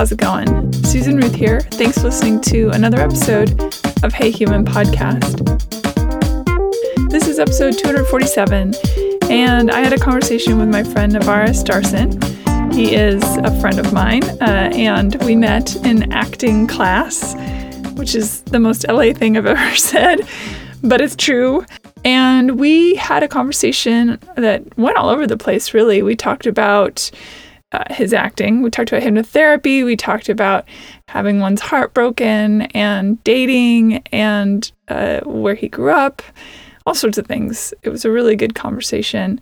how's it going? Susan Ruth here. Thanks for listening to another episode of Hey Human Podcast. This is episode 247, and I had a conversation with my friend Navaris Darson. He is a friend of mine, uh, and we met in acting class, which is the most LA thing I've ever said, but it's true. And we had a conversation that went all over the place, really. We talked about uh, his acting, we talked about hypnotherapy, we talked about having one's heart broken, and dating, and uh, where he grew up, all sorts of things. It was a really good conversation.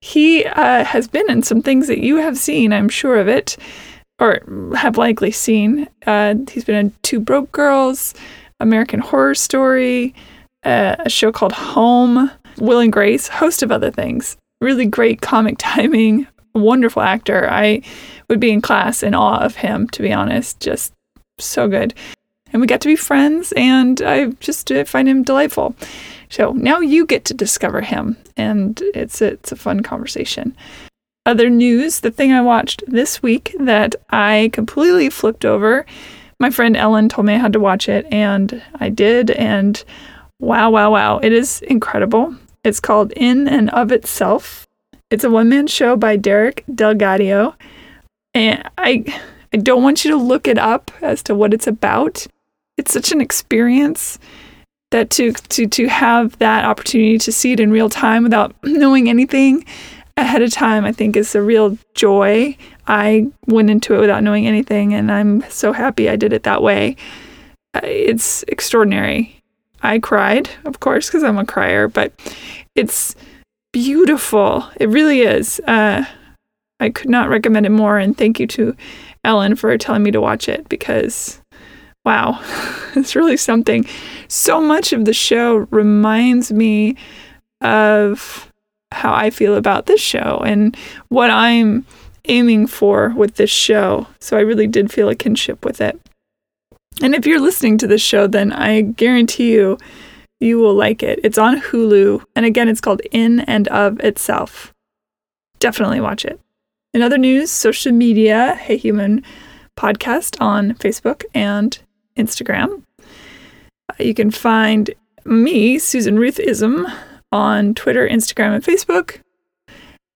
He uh, has been in some things that you have seen, I'm sure of it, or have likely seen. Uh, he's been in Two Broke Girls, American Horror Story uh, a show called Home, Will and Grace, host of other things. Really great comic timing, wonderful actor. I would be in class in awe of him, to be honest. Just so good. And we got to be friends, and I just find him delightful. So now you get to discover him, and it's it's a fun conversation. Other news: the thing I watched this week that I completely flipped over. My friend Ellen told me I had to watch it, and I did, and Wow, wow, wow. It is incredible. It's called In and of Itself. It's a one man show by Derek DelGaudio. And I I don't want you to look it up as to what it's about. It's such an experience that to to to have that opportunity to see it in real time without knowing anything ahead of time, I think is a real joy. I went into it without knowing anything, and I'm so happy I did it that way. It's extraordinary. I cried, of course, because I'm a crier, but it's beautiful. It really is. Uh, I could not recommend it more. And thank you to Ellen for telling me to watch it because, wow, it's really something. So much of the show reminds me of how I feel about this show and what I'm aiming for with this show. So I really did feel a kinship with it. And if you're listening to this show, then I guarantee you, you will like it. It's on Hulu. And again, it's called In and of Itself. Definitely watch it. In other news, social media, Hey Human podcast on Facebook and Instagram. Uh, you can find me, Susan Ruth Ism, on Twitter, Instagram, and Facebook.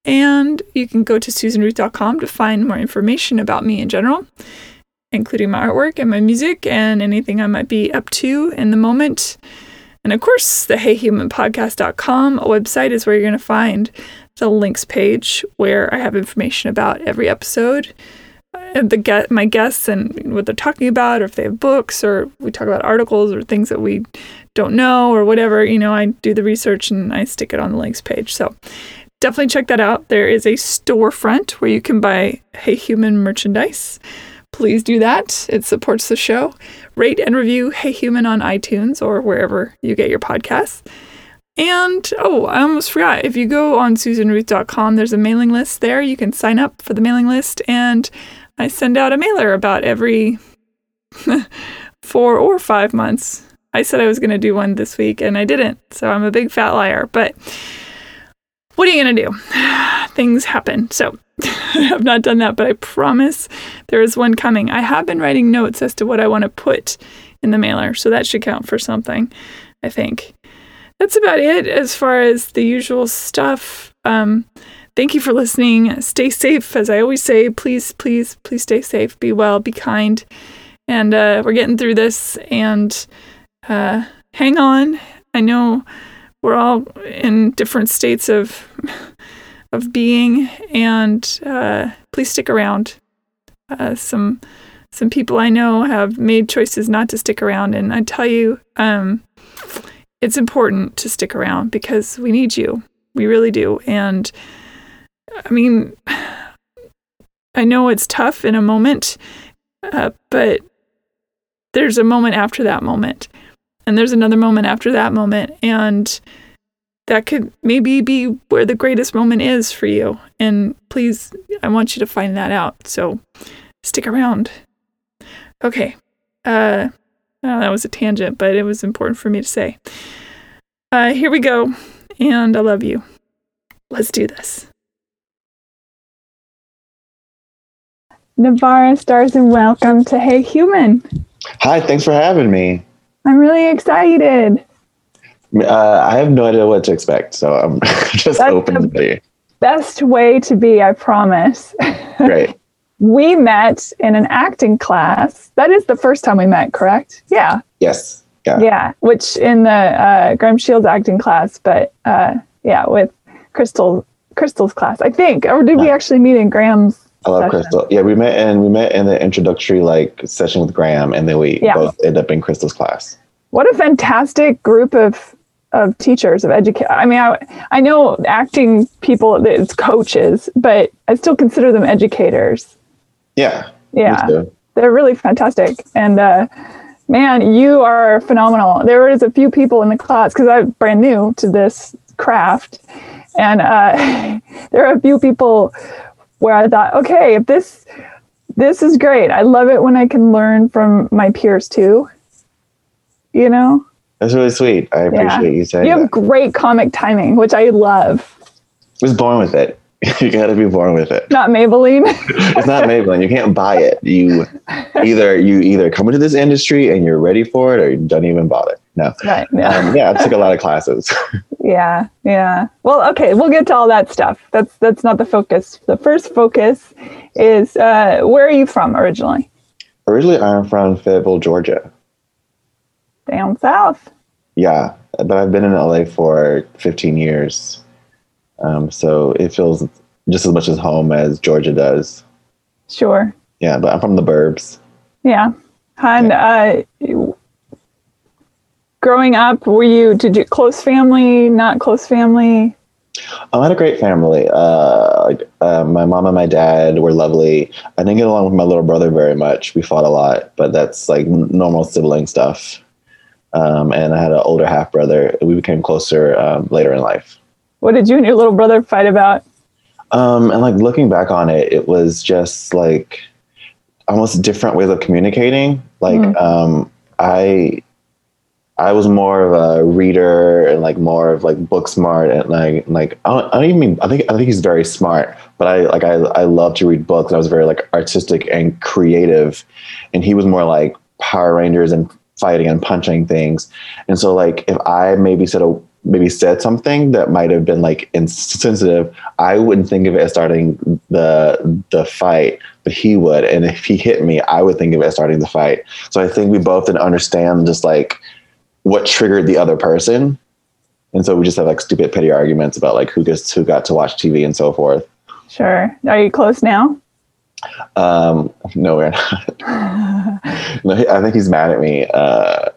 And you can go to susanruth.com to find more information about me in general including my artwork and my music and anything I might be up to in the moment. And of course, the heyhumanpodcast.com website is where you're going to find the links page where I have information about every episode, and the get my guests and what they're talking about, or if they have books, or we talk about articles or things that we don't know, or whatever. You know, I do the research and I stick it on the links page. So definitely check that out. There is a storefront where you can buy Hey Human merchandise please do that. It supports the show. Rate and review Hey Human on iTunes or wherever you get your podcasts. And oh, I almost forgot. If you go on susanruth.com, there's a mailing list there. You can sign up for the mailing list, and I send out a mailer about every four or five months. I said I was going to do one this week, and I didn't. So I'm a big fat liar. But what are you going to do? Things happen. So I have not done that, but I promise there is one coming. I have been writing notes as to what I want to put in the mailer, so that should count for something, I think. That's about it as far as the usual stuff. Um, thank you for listening. Stay safe, as I always say. Please, please, please stay safe. Be well, be kind. And uh, we're getting through this, and uh, hang on. I know we're all in different states of of being, and uh, please stick around. Uh, some some people I know have made choices not to stick around, and I tell you, um, it's important to stick around because we need you. We really do. And I mean, I know it's tough in a moment, uh, but there's a moment after that moment, and there's another moment after that moment, and that could maybe be where the greatest moment is for you. And please, I want you to find that out. So stick around. Okay. Uh, oh, that was a tangent, but it was important for me to say. Uh, here we go. And I love you. Let's do this. Navaris Darson, and welcome to Hey Human. Hi, thanks for having me. I'm really excited. Uh, I have no idea what to expect, so I'm just That's open to be. Best way to be, I promise. Great. we met in an acting class. That is the first time we met, correct? Yeah. Yes. Yeah. Yeah. Which in the uh, Graham Shiels acting class, but uh, yeah, with Crystal Crystal's class, I think. Or did we actually meet in Graham's? I love session? Crystal. Yeah, we met and we met in the introductory like session with Graham, and then we Yeah. both end up in Crystal's class. What a fantastic group of of teachers of educate. I mean, I I know acting people, it's coaches, but I still consider them educators. Yeah. Yeah. they're really fantastic and uh, man you are phenomenal there was a few people in the class because i'm brand new to this craft and uh, there are a few people where i thought okay if this this is great i love it when i can learn from my peers too you know That's really sweet. I appreciate you saying you have that. great comic timing which i love I was born with it. you got to be born with it. not maybelline It's not Maybelline. You can't buy it. You either you either come into this industry and you're ready for it, or you don't even bother. No. right yeah. Um, yeah, I took a lot of classes. Yeah, yeah. Well, okay, we'll get to all that stuff. That's that's not the focus. The first focus is uh, where are you from originally? Originally, I'm from Fayetteville, Georgia. Down south. Yeah, but I've been in LA for 15 years. Um, so it feels just as much as home as Georgia does. Sure. Yeah, but I'm from the burbs. Yeah. And uh, growing up, were you did you close family? Not close family? I had a great family. Uh, uh, my mom and my dad were lovely. I didn't get along with my little brother very much. We fought a lot, but that's like normal sibling stuff. Um, and I had an older half brother. We became closer um, later in life. What did you and your little brother fight about? Um, and like looking back on it, it was just like almost different ways of communicating. Like Mhm. um, I, I was more of a reader and like more of like book smart and like like I don't, I don't even mean I think I think he's very smart, but I like I I love to read books. I was very like artistic and creative, and he was more like Power Rangers and fighting and punching things. And so like if I maybe said a maybe said something that might have been like insensitive, I wouldn't think of it as starting the the fight, but he would. And if he hit me, I would think of it as starting the fight. So I think we both didn't understand just like what triggered the other person. And so we just have like stupid petty arguments about like who gets who got to watch TV and so forth. Sure. Are you close now? Um, no, we're not. no, I think he's mad at me uh,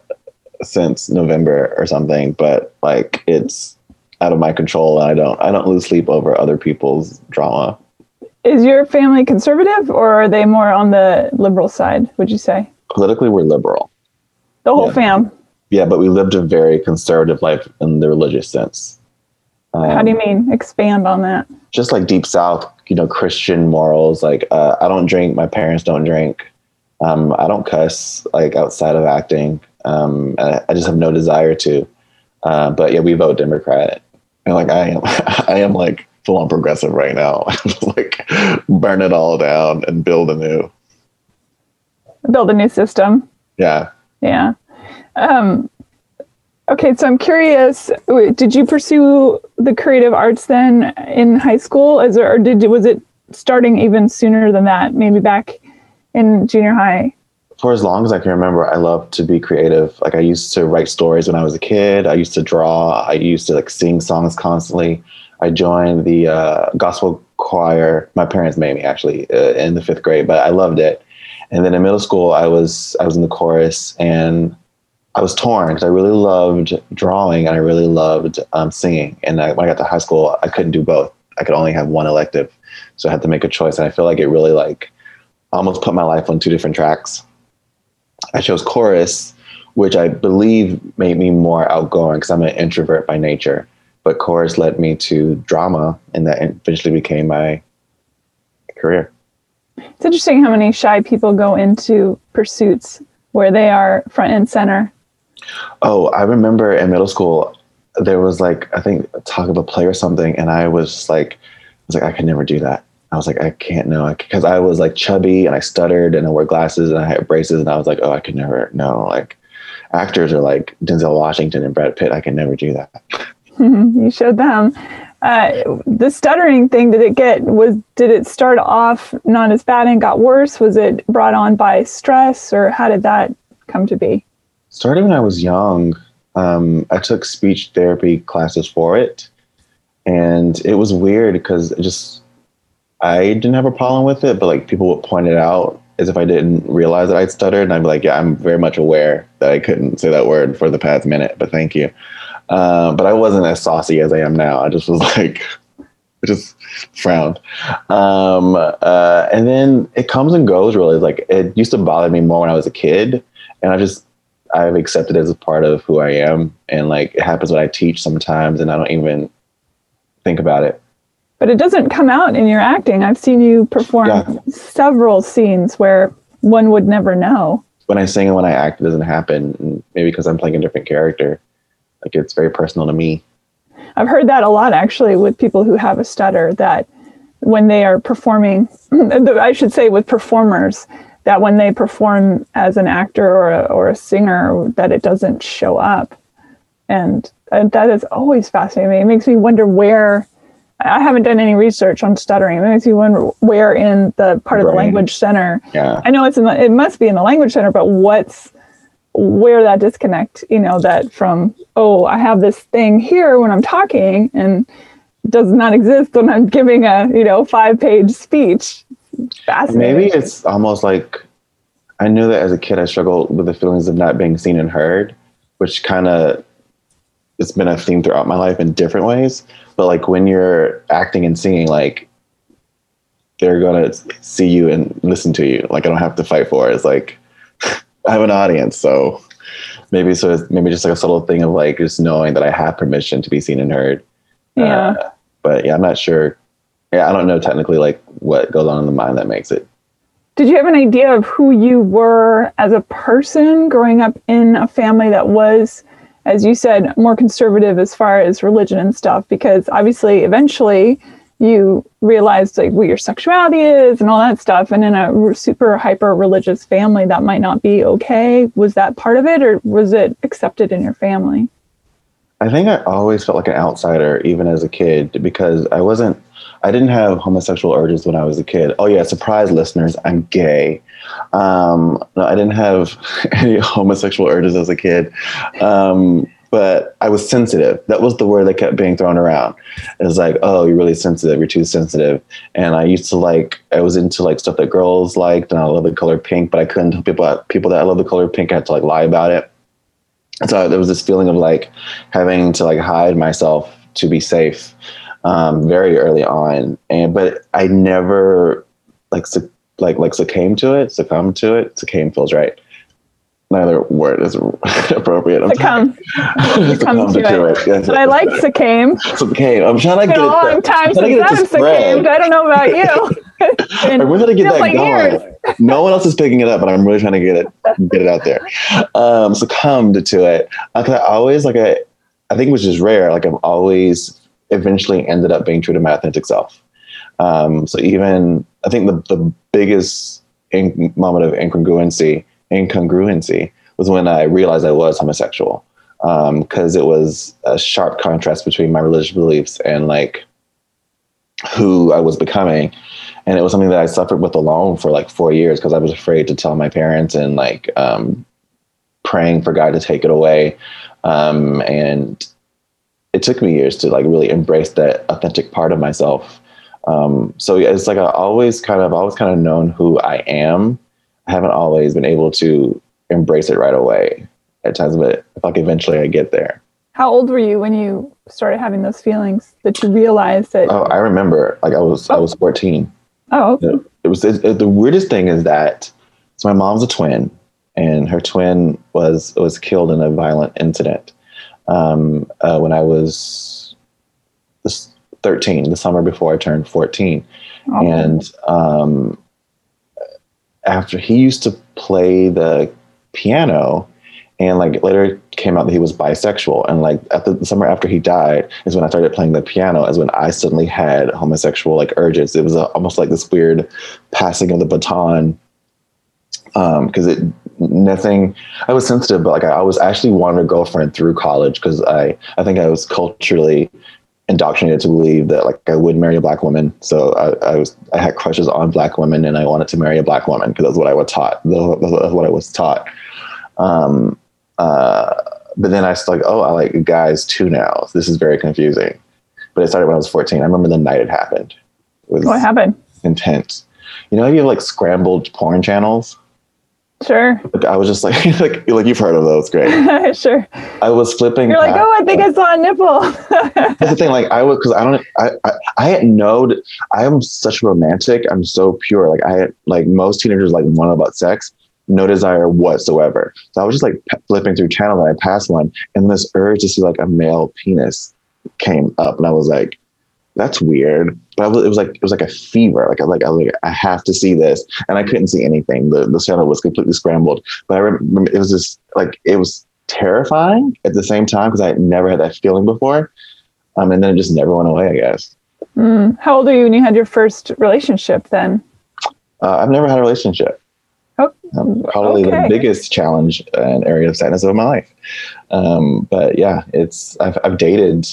since November or something, but like it's out of my control. And I don't I don't lose sleep over other people's drama. Is your family conservative or are they more on the liberal side, would you say? Politically, we're liberal. The whole Yeah. fam. Yeah, but we lived a very conservative life in the religious sense. Um, How do you mean? Expand on that. just like deep south you know christian morals like uh, i don't drink my parents don't drink um, i don't cuss like outside of acting um, I, I just have no desire to. Uh, but yeah we vote democrat. And like i am i am like full on progressive right now. Like burn it all down and build a new, Build a new system. yeah. Yeah. Um, okay, so I'm curious. Did you pursue the creative arts then in high school, as or did was it starting even sooner than that? Maybe back in junior high. for as long as I can remember, I love to be creative. Like I used to write stories when I was a kid. I used to draw. I used to like sing songs constantly. I joined the uh, gospel choir. My parents made me actually uh, in the fifth grade, but I loved it. And then in middle school, I was I was in the chorus, and I was torn because I really loved drawing and I really loved um, singing. And I, when I got to high school, I couldn't do both. I could only have one elective, so I had to make a choice. And I feel like it really like almost put my life on two different tracks. I chose chorus, which I believe made me more outgoing because I'm an introvert by nature. But chorus led me to drama, and that eventually became my career. It's interesting how many shy people go into pursuits where they are front and center. Oh, I remember in middle school, there was like I think talk of a play or something, and I was like, I was like, I could never do that. I was like, I can't know because I was like chubby and I stuttered and I wore glasses and I had braces and I was like, oh, I could never know. Like actors are like Denzel Washington and Brad Pitt. I can never do that. you showed them. Uh, the stuttering thing did it get was did it start off not as bad and got worse was it brought on by stress or how did that come to be started when i was young um, i took speech therapy classes for it and it was weird because just I didn't have a problem with it, but like people would point it out as if I didn't realize that I'd stuttered, and I'd be like, "Yeah, I'm very much aware that I couldn't say that word for the past minute, but thank you." Um, but I wasn't as saucy as I am now. I just was like, just frowned. Um, uh, and then it comes and goes. Really, like it used to bother me more when I was a kid, and I just I've accepted as a part of who I am, and like it happens when I teach sometimes, and I don't even think about it. But it doesn't come out in your acting. I've seen you perform yeah. several scenes where one would never know. When I sing and when I act, it doesn't happen. Maybe because I'm playing a different character. Like it's very personal to me. I've heard that a lot actually with people who have a stutter that when they are performing, I should say with performers, that when they perform as an actor or a, or a singer, that it doesn't show up. And, and that is always fascinating. It makes me wonder where I haven't done any research on stuttering. It makes me wonder where in the part of the language center. Yeah. I know it's in the, it must be in the language center, but what's where that disconnect, you know, that from, oh, I have this thing here when I'm talking and does not exist when I'm giving a, you know, five page speech. Fascinating. Maybe it's almost like I knew that as a kid I struggled with the feelings of not being seen and heard, which kind of it's been a theme throughout my life in different ways. But like when you're acting and singing, like they're gonna see you and listen to you. Like I don't have to fight for it. It's like I have an audience, so maybe so it's maybe just like a subtle thing of like just knowing that I have permission to be seen and heard. Yeah. Uh, but yeah, I'm not sure. Yeah, I don't know technically like what goes on in the mind that makes it. Did you have an idea of who you were as a person growing up in a family that was as you said, more conservative as far as religion and stuff, because obviously eventually you realized like what your sexuality is and all that stuff. And in a super hyper religious family, that might not be okay. Was that part of it, or was it accepted in your family? I think I always felt like an outsider, even as a kid, because I wasn't, I didn't have homosexual urges when I was a kid. Oh, yeah, surprise listeners, I'm gay. Um, no, I didn't have any homosexual urges as a kid. Um, but I was sensitive. That was the word that kept being thrown around. It was like, oh, you're really sensitive. You're too sensitive. And I used to like, I was into like stuff that girls liked, and I love the color pink, but I couldn't tell people people that I love the color pink. I had to like lie about it. So there was this feeling of like having to like hide myself to be safe um, very early on. And but I never like like like succumb to it, succumb to it. Succumb feels right. Neither word is appropriate. I'm succumb. succumb to, to it. it. Yes, I like succumb. Succumb. I'm trying to get it. a long time since I've succumbed. I don't know about you. I'm really to get that like going. no one else is picking it up, but I'm really trying to get it get it out there. Um, succumbed to it. Like I always like I, I think which is rare. Like I've always eventually ended up being true to my authentic self. Um, so even I think the the biggest moment of incongruency incongruency was when I realized I was homosexual because um, it was a sharp contrast between my religious beliefs and like who I was becoming. And it was something that I suffered with alone for like four years because I was afraid to tell my parents and like um, praying for God to take it away. Um, and it took me years to like really embrace that authentic part of myself. Um, so it's like I always kind of always kind of known who I am. I haven't always been able to embrace it right away at times, but like eventually I get there. How old were you when you started having those feelings that you realized that? Oh, I remember. Like I was, oh. I was fourteen. Oh, okay. it was it, it, the weirdest thing is that so my mom's a twin, and her twin was was killed in a violent incident um, uh, when I was thirteen, the summer before I turned fourteen, oh. and um, after he used to play the piano and like later it came out that he was bisexual and like at the, the summer after he died is when i started playing the piano is when i suddenly had homosexual like urges it was a, almost like this weird passing of the baton because um, it nothing i was sensitive but like i, was actually wanted a girlfriend through college because i i think i was culturally indoctrinated to believe that like I would marry a black woman. So I, I was I had crushes on black women, and I wanted to marry a black woman because that's what I was taught. That's what I was taught. Um, uh, but then I was like, oh, I like guys too now. This is very confusing. But it started when I was 14. I remember the night it happened. It was what happened? Intense. You know, you have like scrambled porn channels. Sure. Like, I was just like, like, like you've heard of those, great. sure. I was flipping. You're like, oh, I think I saw a nipple. That's the thing. Like, I was because I don't. I, I I had no. I am such a romantic. I'm so pure. Like I like most teenagers like want about sex no desire whatsoever. So I was just like flipping through channel and I passed one, and this urge to see like a male penis came up, and I was like, "That's weird." But was, it was like it was like a fever. Like I like I like I have to see this, and I couldn't see anything. The the channel was completely scrambled. But I remember it was just like it was terrifying at the same time because I had never had that feeling before. Um, and then it just never went away. I guess. Mm. How old are you when you had your first relationship? Then. Uh, I've never had a relationship. Oh, um, probably okay. the biggest challenge and area of sadness of my life. Um, but yeah, it's I've, I've dated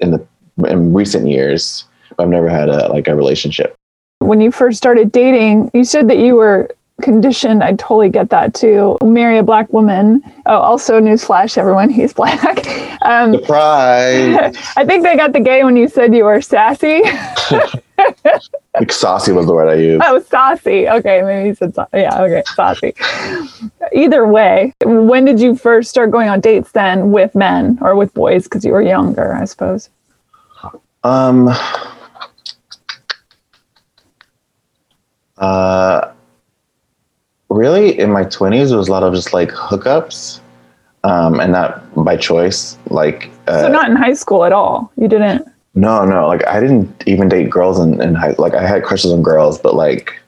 in the in recent years, I've never had a like a relationship. When you first started dating, you said that you were conditioned. I totally get that too. Marry a black woman. Oh, also newsflash, everyone, he's black. Um, Surprise! I think they got the gay when you said you were sassy. like saucy was the word I used. Oh, saucy. Okay, maybe you said sa- yeah. Okay, saucy. Either way, when did you first start going on dates then with men or with boys? Because you were younger, I suppose. Um. Uh, really, in my twenties, it was a lot of just like hookups, um, and not by choice. Like, uh, so not in high school at all. You didn't. No, no. Like I didn't even date girls in, in high. Like I had crushes on girls, but like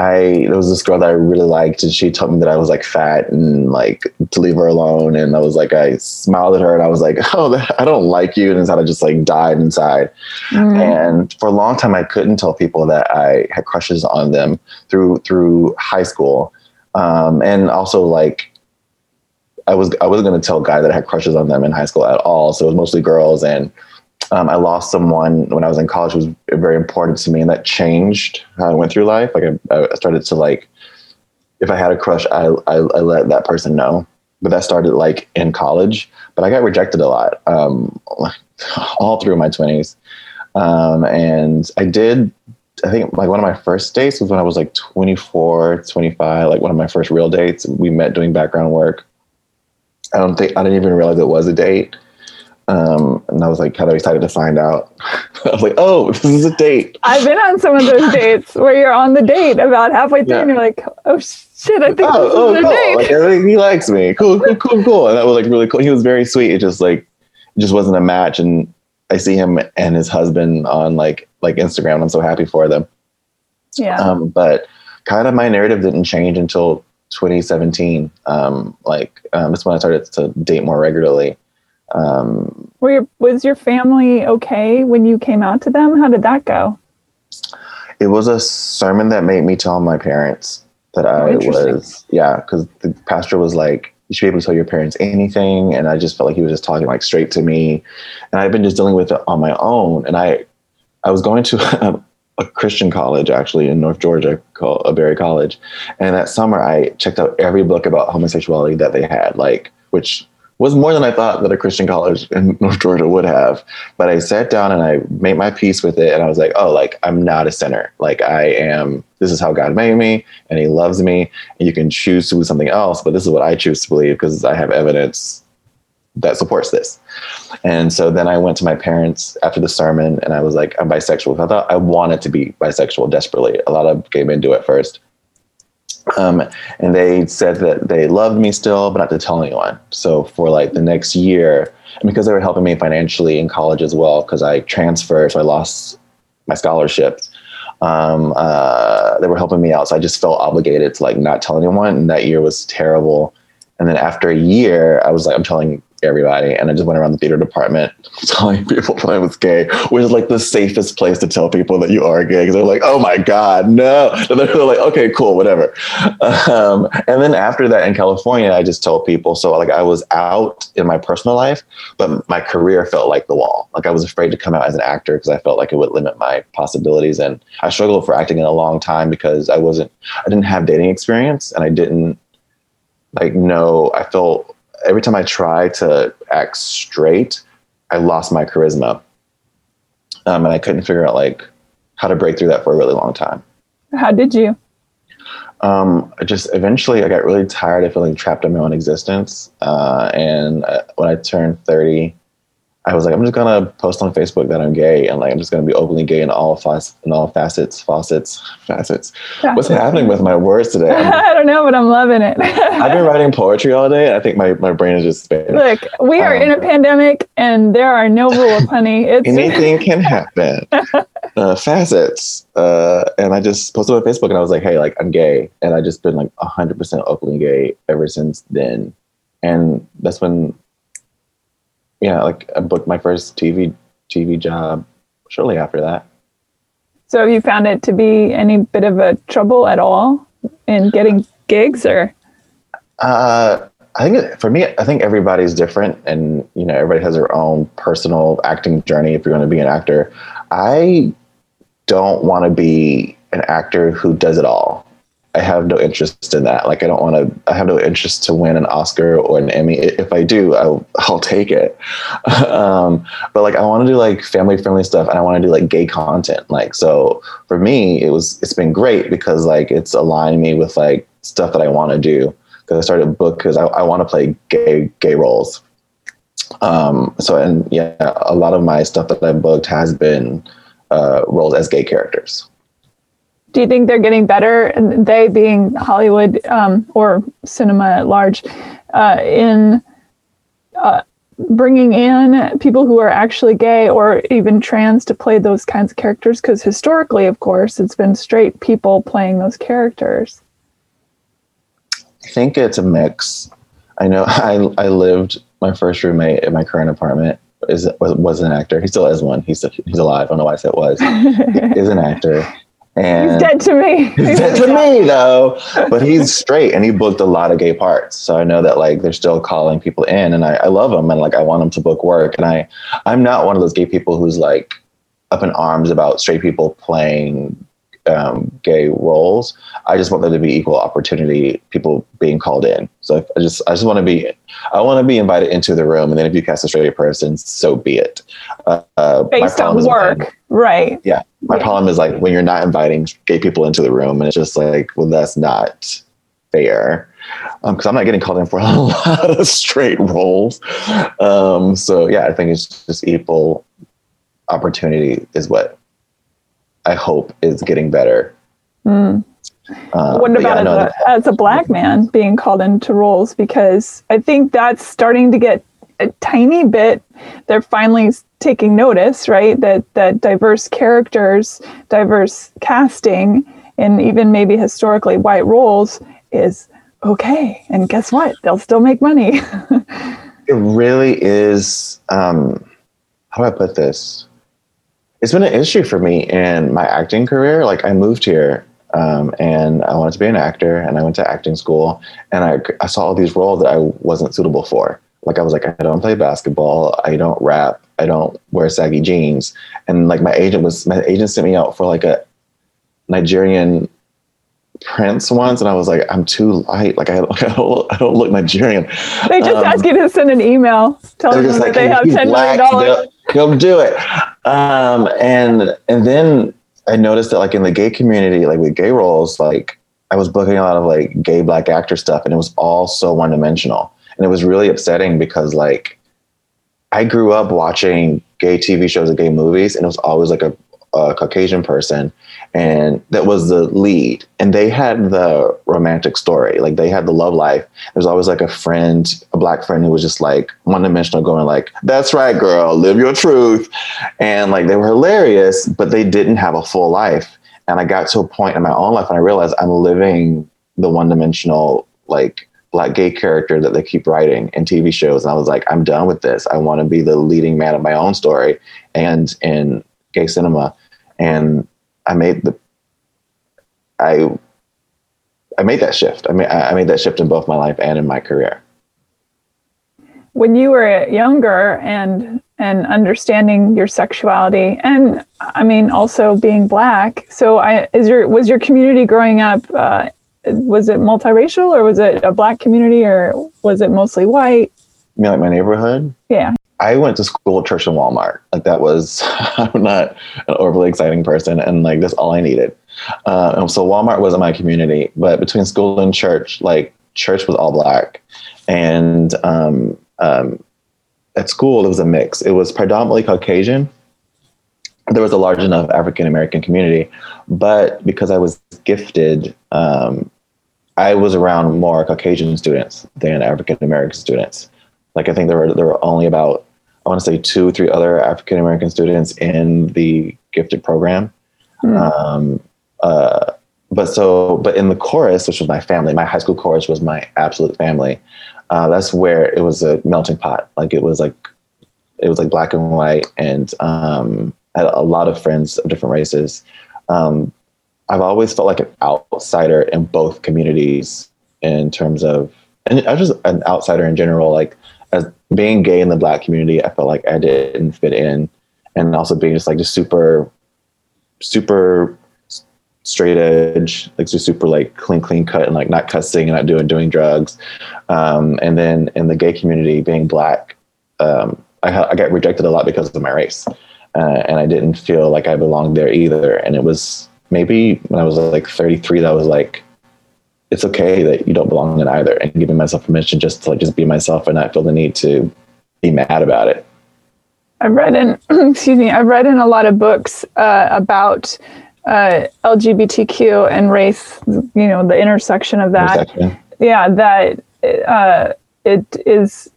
I there was this girl that I really liked, and she told me that I was like fat and like to leave her alone. And I was like, I smiled at her, and I was like, oh, I don't like you, and inside, I just like died inside. Mm. And for a long time, I couldn't tell people that I had crushes on them through through high school, um, and also like I was I wasn't going to tell guys that I had crushes on them in high school at all. So it was mostly girls and um, I lost someone when I was in college who was very important to me, and that changed how I went through life. Like I, I started to like, if I had a crush, I, I, I let that person know. But that started like in college. But I got rejected a lot, um, all through my twenties, um, and I did. I think like one of my first dates was when I was like 24, 25, like one of my first real dates. We met doing background work. I don't think I didn't even realize it was a date um, and I was like kind of excited to find out. I was like, oh, this is a date. I've been on some of those dates where you're on the date about halfway through yeah. and you're like, oh shit, I think oh, this oh, is cool. date. Like, he likes me. Cool, cool, cool, cool. And that was like really cool. He was very sweet. It just like, it just wasn't a match. And I see him and his husband on like, like Instagram. I'm so happy for them. Yeah. Um, but kind of my narrative didn't change until 2017. Um, like, um, that's when I started to date more regularly. Um, Were your, was your family okay when you came out to them? How did that go? It was a sermon that made me tell my parents that oh, I was, yeah, because the pastor was like, you should be able to tell your parents anything. And I just felt like he was just talking like straight to me. And I've been just dealing with it on my own. And I, I was going to a, um, a Christian college actually in North Georgia called a Berry College. And that summer I checked out every book about homosexuality that they had, like, which was more than I thought that a Christian college in North Georgia would have. But I sat down and I made my peace with it. And I was like, oh, like I'm not a sinner. Like I am, this is how God made me and he loves me. And you can choose to do something else, but this is what I choose to believe because I have evidence that supports this. And so then I went to my parents after the sermon and I was like, I'm bisexual. I thought I wanted to be bisexual desperately. A lot of gay men do it first. Um, and they said that they loved me still, but not to tell anyone. So for like the next year, and because they were helping me financially in college as well, because I transferred, so I lost my scholarship. Um, uh, they were helping me out, so I just felt obligated to like not tell anyone. And that year was terrible. And then after a year, I was like, I'm telling everybody. And I just went around the theater department telling people that I was gay, which is like the safest place to tell people that you are gay. Cause they're like, oh my God, no. And they're like, okay, cool, whatever. Um, and then after that in California, I just told people. So like I was out in my personal life, but my career felt like the wall. Like I was afraid to come out as an actor because I felt like it would limit my possibilities. And I struggled for acting in a long time because I wasn't, I didn't have dating experience and I didn't like know, I felt every time I tried to act straight, I lost my charisma. Um, and I couldn't figure out like how to break through that for a really long time. How did you? Um, I just eventually I got really tired of feeling trapped in my own existence. Uh, and uh, when I turned 30, I was like, I'm just gonna post on Facebook that I'm gay, and like I'm just gonna be openly gay in all facets, in all facets, faucets, facets. What's happening with my words today? I don't know, but I'm loving it. I've been writing poetry all day. I think my, my brain is just spinning. Look, we are um, in a pandemic, and there are no rules, honey. It's anything can happen. uh, facets, uh, and I just posted on Facebook, and I was like, hey, like I'm gay, and I just been like 100 percent openly gay ever since then, and that's when yeah, like I booked my first TV TV job shortly after that. So have you found it to be any bit of a trouble at all in getting gigs or? Uh, I think for me, I think everybody's different and, you know, everybody has their own personal acting journey. If you're going to be an actor, I don't want to be an actor who does it all. I have no interest in that. Like, I don't want to. I have no interest to win an Oscar or an Emmy. If I do, I'll, I'll take it. um, but like, I want to do like family friendly stuff, and I want to do like gay content. Like, so for me, it was it's been great because like it's aligned me with like stuff that I want to do. Because I started a book because I, I want to play gay gay roles. Um, so and yeah, a lot of my stuff that I booked has been uh, roles as gay characters do you think they're getting better? They being Hollywood um, or cinema at large, uh, in uh, bringing in people who are actually gay or even trans to play those kinds of characters? Because historically, of course, it's been straight people playing those characters. I think it's a mix. I know I I lived my first roommate in my current apartment is was, was an actor. He still is one. He's he's alive. I don't know why I said it was. is an actor and he's dead to me. He's dead to me though. But he's straight and he booked a lot of gay parts. So I know that like they're still calling people in and I, I love them and like I want them to book work. And I I'm not one of those gay people who's like up in arms about straight people playing um, gay roles. I just want there to be equal opportunity, people being called in. So I just I just want to be I want to be invited into the room, and then if you cast a straight person, so be it. Uh, uh Based on work, right? Yeah, my yeah. problem is like when you're not inviting gay people into the room, and it's just like, well, that's not fair because um, I'm not getting called in for a lot of straight roles. Um, so yeah, I think it's just equal opportunity is what I hope is getting better. Mm. Uh, what about yeah, no, as, a, as a black man being called into roles? Because I think that's starting to get a tiny bit. They're finally taking notice, right? That that diverse characters, diverse casting, and even maybe historically white roles is okay. And guess what? They'll still make money. it really is. Um, how do I put this? It's been an issue for me in my acting career. Like I moved here um, and I wanted to be an actor and I went to acting school and I, I saw all these roles that I wasn't suitable for. Like I was like, I don't play basketball. I don't rap. I don't wear saggy jeans. And like my agent was, my agent sent me out for like a Nigerian prince once, and I was like, I'm too light. Like I, I don't, I don't look Nigerian. They just um, ask you to send an email telling them like, that they have ten million dollars. Go do it. Um, and and then I noticed that like in the gay community, like with gay roles, like I was booking a lot of like gay black actor stuff, and it was all so one dimensional, and it was really upsetting because like I grew up watching gay TV shows and gay movies, and it was always like a, a Caucasian person, and that was the lead. And they had the romantic story like they had the love life. There's always like a friend a black friend who was just like one dimensional going like that's right girl live your truth. And like they were hilarious but they didn't have a full life. And i got to a point in my own life and i realized i'm living the one dimensional like black gay character that they keep writing in TV shows. And I was like, I'm done with this. I want to be the leading man of my own story. And in gay cinema. And I made the I I made that shift. I made I made that shift in both my life and in my career. When you were younger and and understanding your sexuality and I mean also being black. So I is your was your community growing up uh, was it multiracial or was it a black community or was it mostly white? You mean like my neighborhood? Yeah. I went to school, at church, and Walmart. Like that was, I'm not an overly exciting person, and like that's all I needed. Uh, so Walmart wasn't my community, but between school and church, like church was all black, and um, um, at school it was a mix. It was predominantly Caucasian. There was a large enough African American community, but because I was gifted, um, I was around more Caucasian students than African American students. Like I think there were there were only about I want to say two, or three other African American students in the gifted program. Mm. Um, uh, but so, but in the chorus, which was my family, my high school chorus was my absolute family. Uh, that's where it was a melting pot. Like it was like, it was like black and white, and um, I had a lot of friends of different races. Um, I've always felt like an outsider in both communities in terms of, and I was just an outsider in general. Like being gay in the black community, I felt like I didn't fit in, and also being just like just super, super straight edge, like just super like clean, clean cut, and like not cussing and not doing doing drugs. Um, and then in the gay community, being black, um, I, I got rejected a lot because of my race, uh, and I didn't feel like I belonged there either. And it was maybe when I was like 33 that was like it's okay that you don't belong in either and giving myself permission just to like just be myself and not feel the need to be mad about it i've read in excuse me i've read in a lot of books uh, about uh, lgbtq and race you know the intersection of that intersection. yeah that uh, it is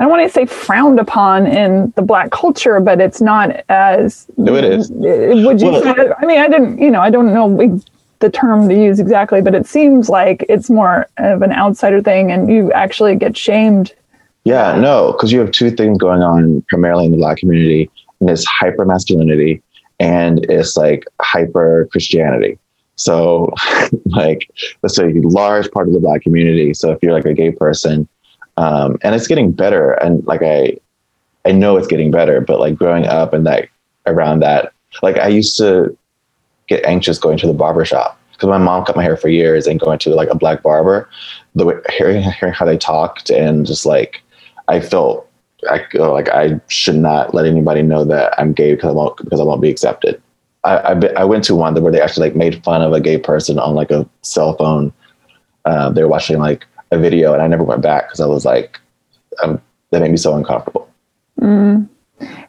I don't want to say frowned upon in the black culture, but it's not as. No, it is. Would you? Well, I mean, I didn't. You know, I don't know the term to use exactly, but it seems like it's more of an outsider thing and you actually get shamed. Yeah, no, because you have two things going on primarily in the black community, and it's hyper masculinity and it's like hyper Christianity. So, like, let's say a large part of the black community. So, if you're like a gay person, um, and it's getting better, and like I, I know it's getting better, but like growing up and like around that, like I used to get anxious going to the barber shop because my mom cut my hair for years and going to like a black barber, the way hearing, hearing how they talked and just like I felt I like I should not let anybody know that I'm gay because I won't because I won't be accepted. I I, I went to one where they actually like made fun of a gay person on like a cell phone. Uh, they were watching like a video and I never went back because I was like, um, that made me so uncomfortable. Mm.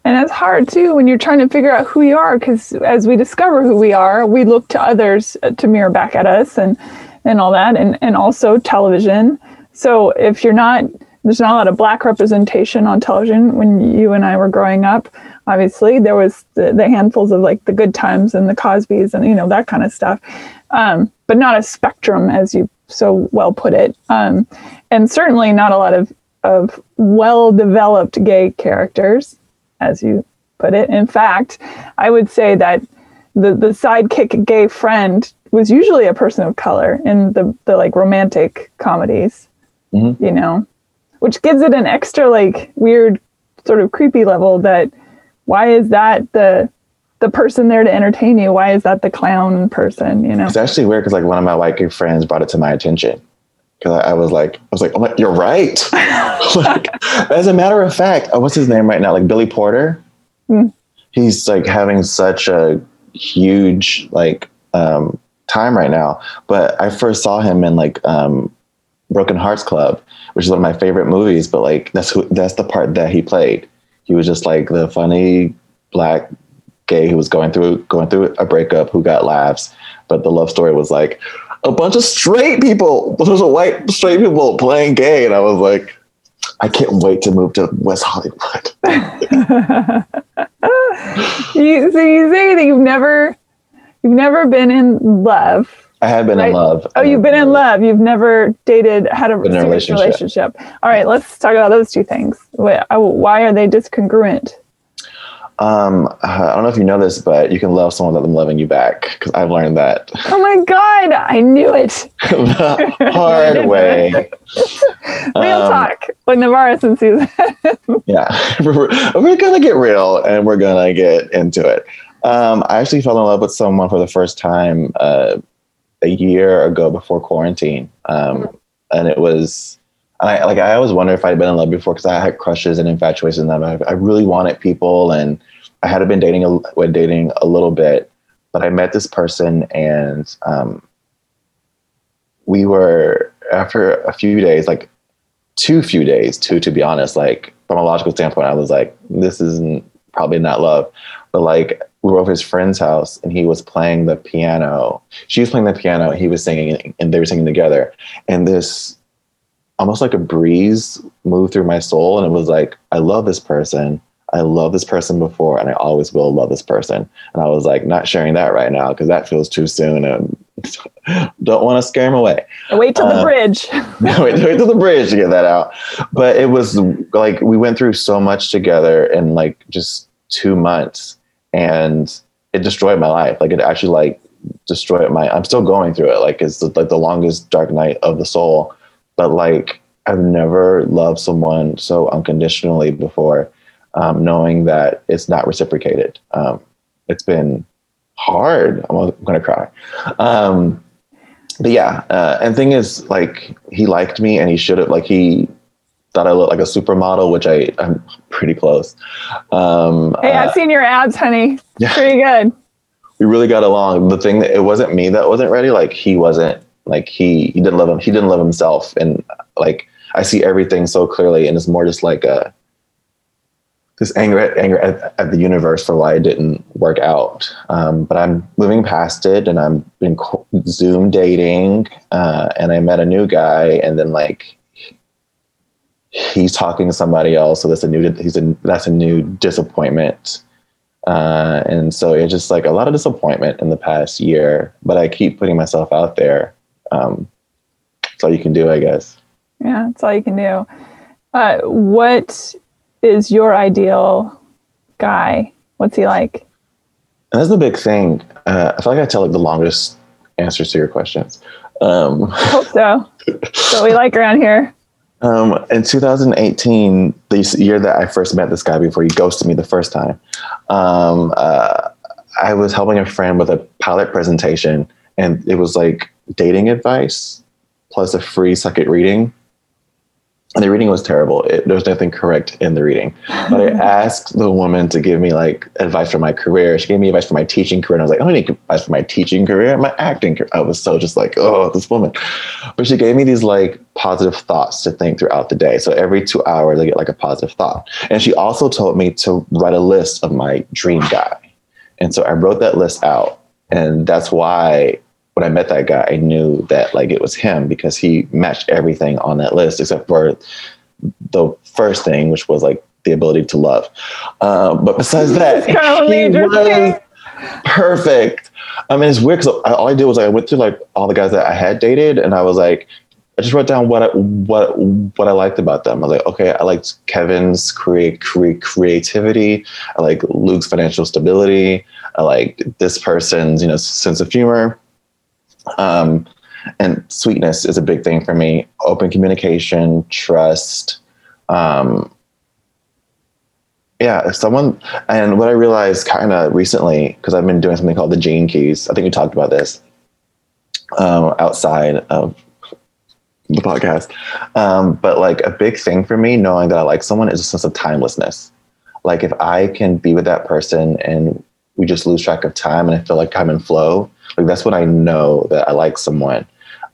And it's hard too when you're trying to figure out who you are, because as we discover who we are, we look to others to mirror back at us and and all that, and and also television. So if you're not, there's not a lot of black representation on television when you and I were growing up. Obviously, there was the, the handfuls of like the Good Times and the Cosbys and you know that kind of stuff, um, but not a spectrum as you so well put it, um, and certainly not a lot of of well developed gay characters as you put it. In fact, I would say that the, the sidekick gay friend was usually a person of color in the, the like romantic comedies, mm-hmm. you know, which gives it an extra like weird sort of creepy level that why is that the the person there to entertain you? Why is that the clown person? You know, it's actually weird because like one of my white gay friends brought it to my attention because I, I, was like, I was like, oh my, you're right. like, as a matter of fact, uh, what's his name right now? Like Billy Porter. Mm. He's like having such a huge like um, time right now. But I first saw him in like um, Broken Hearts Club, which is one of my favorite movies. But like that's who that's the part that he played. He was just like the funny black gay who was going through going through a breakup who got laughs, but the love story was like a bunch of straight people. There's a white straight people playing gay, and I was like, I can't wait to move to West Hollywood. you, so you say that you've never, you've never been in love, I have been Right. in love. Oh, you've been in love. You've never dated, had a serious relationship. relationship. All right, let's talk about those two things. Why are they discongruent? Um, I don't know if you know this, but you can love someone without them loving you back. Because I've learned that Oh my God, I knew it. the hard way. Real Um, talk. When Navaris sees that. Yeah, we're, we're gonna get real and we're gonna get into it. Um, I actually fell in love with someone for the first time uh, a year ago before quarantine, um, and it was. And I like I always wonder if I'd been in love before because I had crushes and infatuations and I, I really wanted people and I had been dating a dating a little bit, but I met this person and um, we were after a few days like two few days too to be honest like from a logical standpoint i was like this isn't probably not love. But like we were over his friend's house and he was playing the piano. She was playing the piano he was singing and they were singing together. And this almost like a breeze moved through my soul and it was like i love this person i love this person before and i always will love this person and i was like not sharing that right now because that feels too soon and don't want to scare him away Wait till the Uh, bridge. wait, wait till the bridge to get that out. But it was like we went through so much together in like just two months, and it destroyed my life. Like it actually like destroyed my. I'm still going through it. Like it's like the longest dark night of the soul. But like I've never loved someone so unconditionally before, um, knowing that it's not reciprocated. Um, it's been hard. I'm gonna cry. Um, but yeah, uh, and thing is, like, he liked me, and he should have, like, he thought I looked like a supermodel, which I I'm pretty close. Um, Hey, uh, I've seen your ads, honey. yeah. Pretty good. we really got along. The thing that it wasn't me that wasn't ready. Like, he wasn't. Like, he he didn't love him. He didn't love himself, and like I see everything so clearly, and it's more just like a this anger at anger at, at the universe for why it didn't work out. Um, but I'm moving past it, and I'm been co- Zoom dating, uh, and I met a new guy, and then like he's talking to somebody else, so that's a new he's a that's a new disappointment. Uh, and so it's just like a lot of disappointment in the past year, but I keep putting myself out there. Um, that's all you can do, I guess. Yeah, that's all you can do. Uh, what is your ideal guy? What's he like? And that's the big thing. Uh, I feel like I tell like the longest answers to your questions. Um, Hope so. That's what we like around here. um, in 2018, the year that I first met this guy before he ghosted me the first time, um, uh, I was helping a friend with a pilot presentation, and it was like dating advice plus a free second reading. And the reading was terrible. It, there was nothing correct in the reading. But I asked the woman to give me like advice for my career. She gave me advice for my teaching career. And I was like, I don't need advice for my teaching career, my acting career. I was so just like, oh, this woman. But she gave me these like positive thoughts to think throughout the day. So every two hours, I get like a positive thought. And she also told me to write a list of my dream guy. And so I wrote that list out. And that's why when I met that guy, I knew that like it was him because he matched everything on that list except for the first thing, which was like the ability to love. Um, but besides that, he was perfect. I mean, it's weird because all I did was I went through like all the guys that I had dated, and I was like, I just wrote down what I, what what I liked about them. I was like, okay, I liked Kevin's create cre- creativity. I like Luke's financial stability. I like this person's you know sense of humor. Um, and sweetness is a big thing for me. Open communication, trust. Um, yeah, someone and what I realized kind of recently because I've been doing something called the Gene Keys. I think we talked about this um, outside of the podcast. Um, but like a big thing for me, knowing that I like someone, is a sense of timelessness. Like if I can be with that person and we just lose track of time, and I feel like I'm in flow, like that's when I know that I like someone,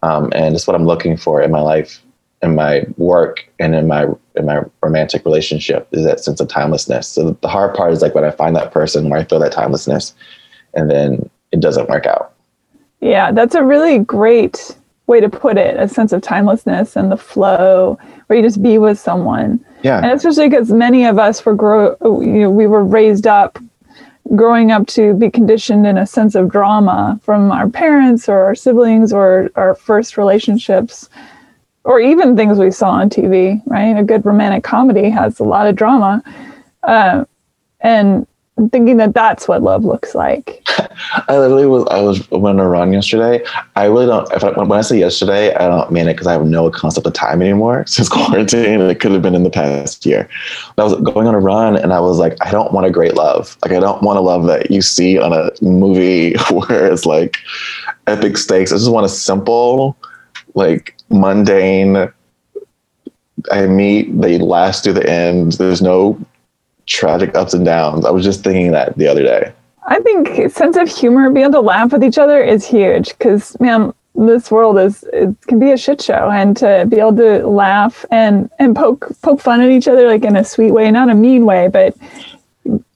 um, and it's what I'm looking for in my life, in my work, and in my in my romantic relationship is that sense of timelessness. So the hard part is like when I find that person where I feel that timelessness, and then it doesn't work out. Yeah, that's a really great way to put it a sense of timelessness and the flow where you just be with someone. Yeah. And especially because many of us were grow, you know, we were raised up growing up to be conditioned in a sense of drama from our parents or our siblings or our first relationships or even things we saw on TV, right? A good romantic comedy has a lot of drama. Uh, and thinking that that's what love looks like. I literally was, I was on a run yesterday. I really don't, if I, when I say yesterday, I don't mean it because I have no concept of time anymore since quarantine. It could have been in the past year. I was going on a run and I was like, I don't want a great love. Like, I don't want a love that you see on a movie where it's like epic stakes. I just want a simple, like mundane. I meet, they last to the end. There's no tragic ups and downs. I was just thinking that the other day. I think sense of humor, being able to laugh with each other is huge because, man, this world is it can be a shit show, and to be able to laugh and and poke poke fun at each other like in a sweet way, not a mean way, but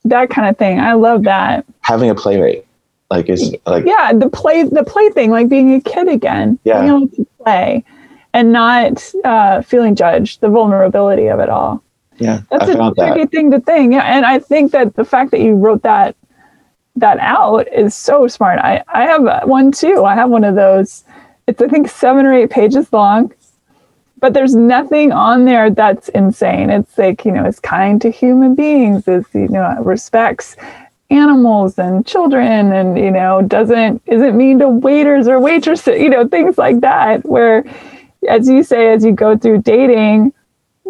that kind of thing. I love that. Having a playmate, like is like yeah, the play the play thing, like being a kid again. Yeah. being able to play and not uh, feeling judged, the vulnerability of it all. Yeah. That's I a tricky that. thing to think. Yeah, and I think that the fact that you wrote that that out is so smart. I I have one too. I have one of those. It's I think seven or eight pages long, but there's nothing on there that's insane. It's like you know, it's kind to human beings. Is you know respects animals and children, and you know doesn't isn't mean to waiters or waitresses. You know things like that. Where, as you say, as you go through dating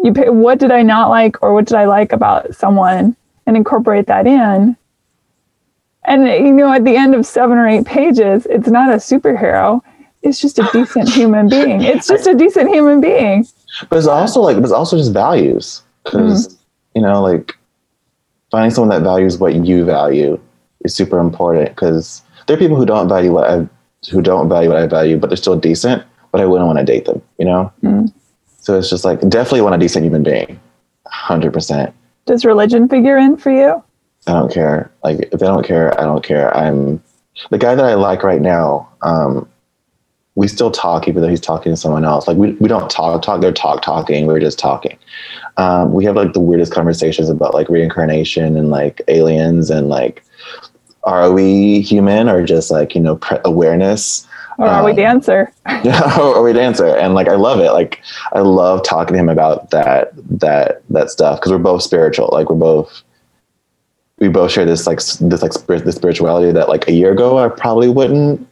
you pay, what did I not like or what did I like about someone and incorporate that in. And you know, at the end of seven or eight pages, it's not a superhero. It's just a decent human being. It's just a decent human being. But it's also like, it's also just values because you know, like finding someone that values what you value is super important because there are people who don't value what I who don't value what I value, but they're still decent. But I wouldn't want to date them, you know. Mm. So it's just like definitely want a decent human being, hundred percent. Does religion figure in for you? I don't care. Like if they don't care, I don't care. I'm the guy that I like right now. Um, we still talk even though he's talking to someone else. Like we, we don't talk talk. They're talk talking. We're just talking. Um, we have like the weirdest conversations about like reincarnation and like aliens and like are we human or just like you know pre- awareness. Or are we Um, dancer? yeah, or we dancer, and like I love it. Like I love talking to him about that that that stuff because we're both spiritual. Like we're both we both share this like this like spirit this spirituality that like a year ago I probably wouldn't.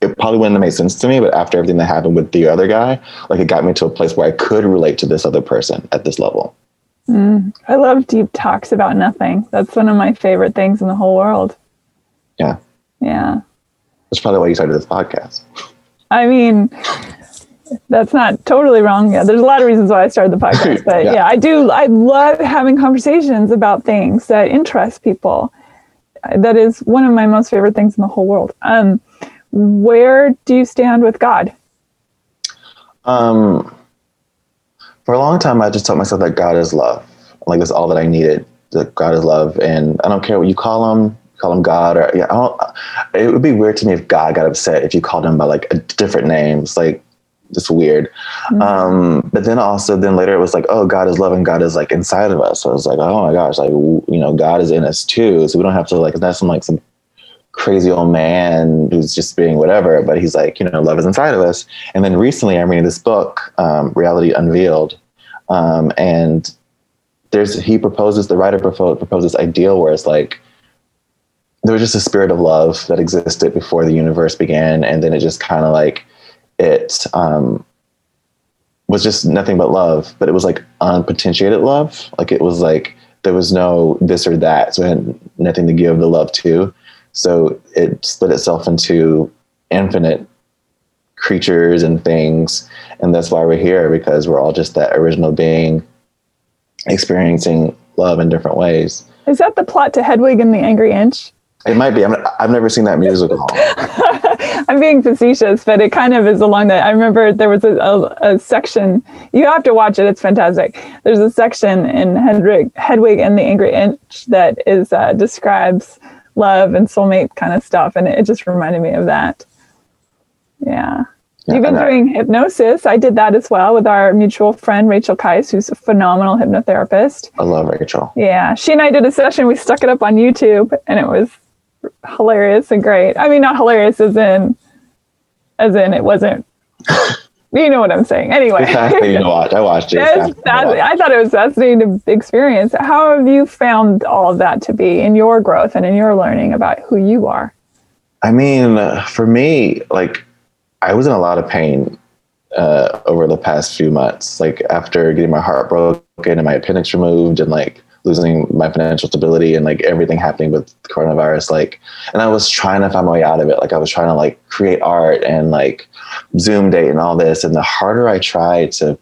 It probably wouldn't have made sense to me, but after everything that happened with the other guy, like it got me to a place where I could relate to this other person at this level. I love deep talks about nothing. That's one of my favorite things in the whole world. Yeah, Yeah. that's probably why you started this podcast. I mean, that's not totally wrong. Yeah, there's a lot of reasons why I started the podcast, but Yeah. yeah. I do. I love having conversations about things that interest people. That is one of my most favorite things in the whole world. Um, where do you stand with God? Um, for a long time, I just told myself that God is love. Like that's all that I needed. That God is love, and I don't care what you call him. Call him God, or yeah, I don't. It would be weird to me if God got upset if you called him by like a different names. Like just weird. Um, but then also, then later it was like, oh, God is love, and God is like inside of us. So I was like, oh my gosh, like w- you know, God is in us too. So we don't have to like that's some like some crazy old man who's just being whatever, but he's like, you know, love is inside of us. And then recently I'm reading this book, um, Reality Unveiled. Um, and there's, he proposes, the writer this ideal where it's like, there was just a spirit of love that existed before the universe began. And then it just kind of like, it um, was just nothing but love, but it was like unpotentiated love. Like it was like, there was no this or that. So it had nothing to give the love to. So it split itself into infinite creatures and things. And that's why we're here because we're all just that original being experiencing love in different ways. Is that the plot to Hedwig and the Angry Inch? It might be. I'm, I've never seen that musical. I'm being facetious, but it kind of is along that. I remember there was a, a, a section. You have to watch it; it's fantastic. There's a section in Hedwig, Hedwig and the Angry Inch that is uh, describes love and soulmate kind of stuff, and it just reminded me of that. Yeah, You've been doing hypnosis. I did that as well with our mutual friend Rachel Kais, who's a phenomenal hypnotherapist. I love Rachel. Yeah, she and I did a session. We stuck it up on YouTube, and it was hilarious and great. I mean, not hilarious as in, as in it wasn't. you know what I'm saying. Anyway, It's fascinating to watch. I watched it. It's Yes, fascinating to that's- watch. I thought it was fascinating to experience. How have you found all of that to be in your growth and in your learning about who you are? I mean, for me, like I was in a lot of pain uh, over the past few months. Like after getting my heart broken and my appendix removed, and like losing my financial stability and like everything happening with coronavirus. Like, and I was trying to find my way out of it. Like I was trying to like create art and like Zoom date and all this. And the harder I tried to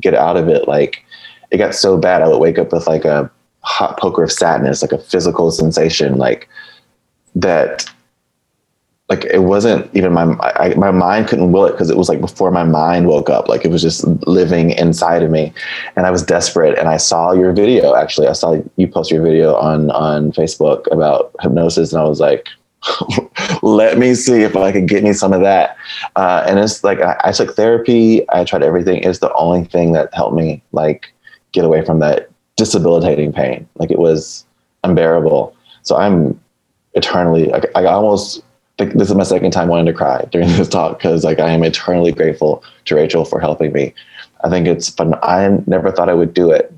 get out of it, like it got so bad. I would wake up with like a hot poker of sadness, like a physical sensation, like that like it wasn't even my I, my mind couldn't will it because it was like before my mind woke up like it was just living inside of me and i was desperate and i saw your video actually i saw you post your video on on facebook about hypnosis and i was like let me see if i could get me some of that uh, and it's like I, I took therapy i tried everything it's the only thing that helped me like get away from that disabilitating pain like it was unbearable so i'm eternally like i almost like this is my second time wanting to cry during this talk because like I am eternally grateful to Rachel for helping me. I think it's fun. I never thought I would do it,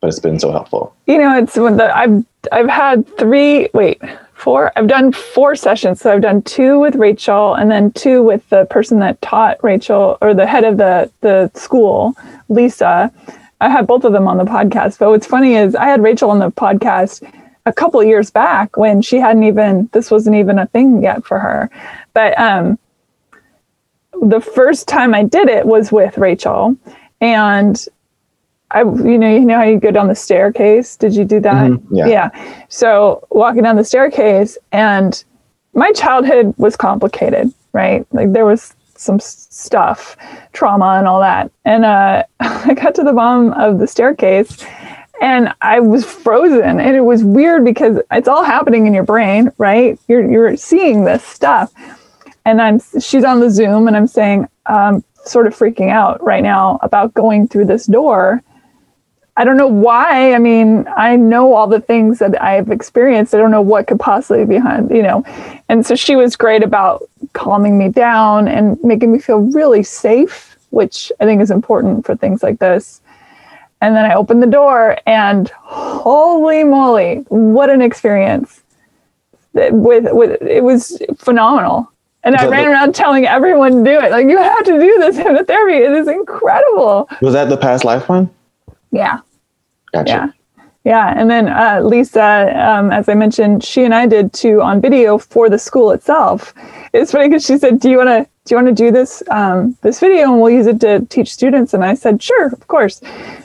but it's been so helpful. You know, it's when the I've I've had three wait four I've done four sessions. So I've done two with Rachel and then two with the person that taught Rachel or the head of the the school, Lisa. I had both of them on the podcast. But what's funny is I had Rachel on the podcast a couple years back when she hadn't even this wasn't even a thing yet for her. But um the first time I did it was with Rachel and I you know you know how you go down the staircase? Did you do that? Mhm, yeah. yeah. So walking down the staircase and my childhood was complicated right? Like there was some stuff trauma and all that. And uh I got to the bottom of the staircase and I was frozen. And it was weird because it's all happening in your brain right? You're you're seeing this stuff. And I'm she's on the Zoom and I'm saying um sort of freaking out right now about going through this door. I don't know why. I mean, I know all the things that I've experienced. I don't know what could possibly be behind, you know. And so she was great about calming me down and making me feel really safe, which I think is important for things like this. And then I opened the door and holy moly, what an experience. With with it was phenomenal. And I ran the- around telling everyone to do it. Like, you have to do this hypnotherapy. It is incredible. Was that the past life one? Yeah. Gotcha. Yeah. Yeah. And then uh, Lisa, um, as I mentioned, she and I did two on video for the school itself. It's funny because she said, Do you want to? Do you want to do this um, this video and we'll use it to teach students? And I said, Sure, of course.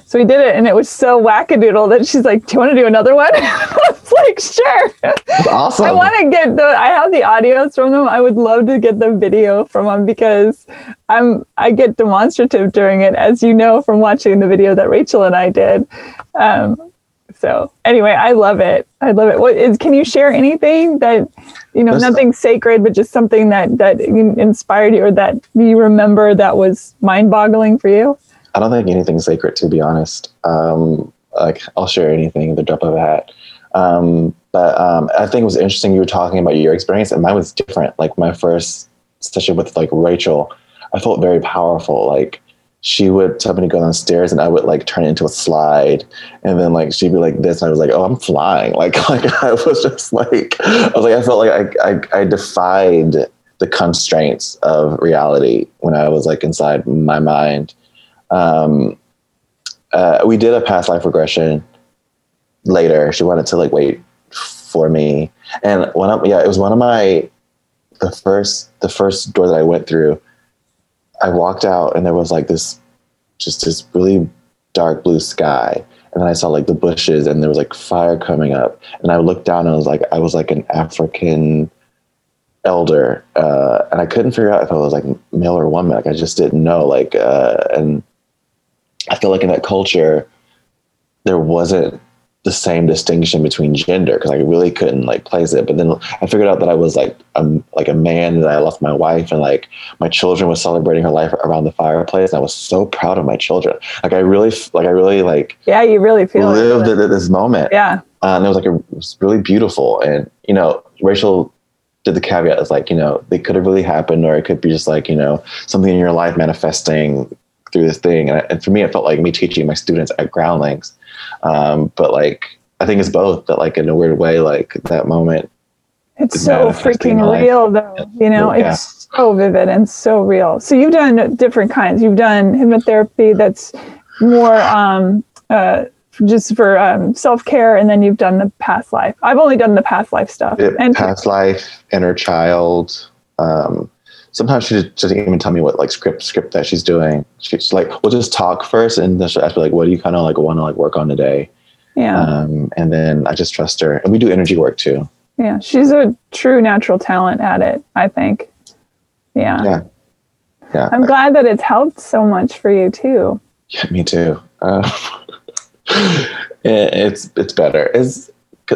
So we did it, and it was so wackadoodle that she's like, "Do you want to do another one?" I was like, "Sure." That's awesome. I want to get the. I have the audios from them. I would love to get the video from them because I'm. I get demonstrative during it, as you know from watching the video that Rachel and I did. Um, so anyway, I love it. I love it. What is? Can you share anything that you know? That's- nothing sacred, but just something that that inspired you or that you remember that was mind-boggling for you. I don't think anything's sacred, to be honest. Um, like I'll share anything at the drop of a hat. Um, but um, I think it was interesting you were talking about your experience, and mine was different. Like my first session with like Rachel, I felt very powerful. Like she would tell me to go downstairs, and I would like turn it into a slide, and then like she'd be like this, and I was like, oh, I'm flying. Like like I was just like I was like I felt like I I, I defied the constraints of reality when I was like inside my mind um, uh, we did a past life regression later. She wanted to like wait for me, and one of yeah, it was one of my the first the first door that I went through. I walked out, and there was like this just this really dark blue sky, and then I saw like the bushes, and there was like fire coming up, and I looked down, and I was like I was like an African elder, uh, and I couldn't figure out if I was like male or woman. Like I just didn't know. Like uh, and I feel like in that culture, there wasn't the same distinction between gender because I really couldn't like place it. But then I figured out that I was like um like a man that I lost my wife and like my children was celebrating her life around the fireplace. And I was so proud of my children. Like I really like I really like yeah, you really feel lived it. at this moment. Yeah, uh, and it was like a, it was really beautiful. And you know, Rachel did the caveat is like you know they could have really happened or it could be just like you know something in your life manifesting through this thing. And, and for me, it felt like me teaching my students at Groundlings um, but like, I think it's both that like in a weird way, like that moment. It's so freaking real though, you know, yeah. it's so vivid and so real. So you've done different kinds. You've done hypnotherapy that's more, um, uh, just for um, self care, and then you've done the past life. I've only done the past life stuff. It, and past life, inner child. Um, sometimes she doesn't even tell me what like script script that she's doing. She's like, we'll just talk first, and then she'll ask me like, what do you kind of like want to like work on today? Yeah. Um, and then I just trust her, and we do energy work too. Yeah, she's a true natural talent at it. I think. Yeah. Yeah. Yeah. I'm glad that it's helped so much for you too. Yeah, me too. Uh, it's it's better. It's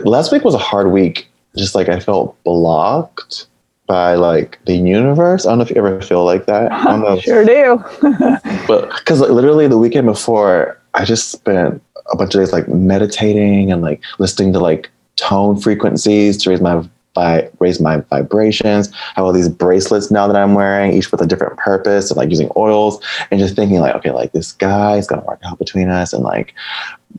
last week was a hard week. Just like I felt blocked by like the universe. I don't know if you ever feel like that. I don't know. sure do. but because like, literally the weekend before, I just spent a bunch of days like meditating and like listening to like tone frequencies to raise my by raise my vibrations. I have all these bracelets now that I'm wearing, each with a different purpose, and like using oils, and just thinking like, okay, like this guy is gonna work out between us, and like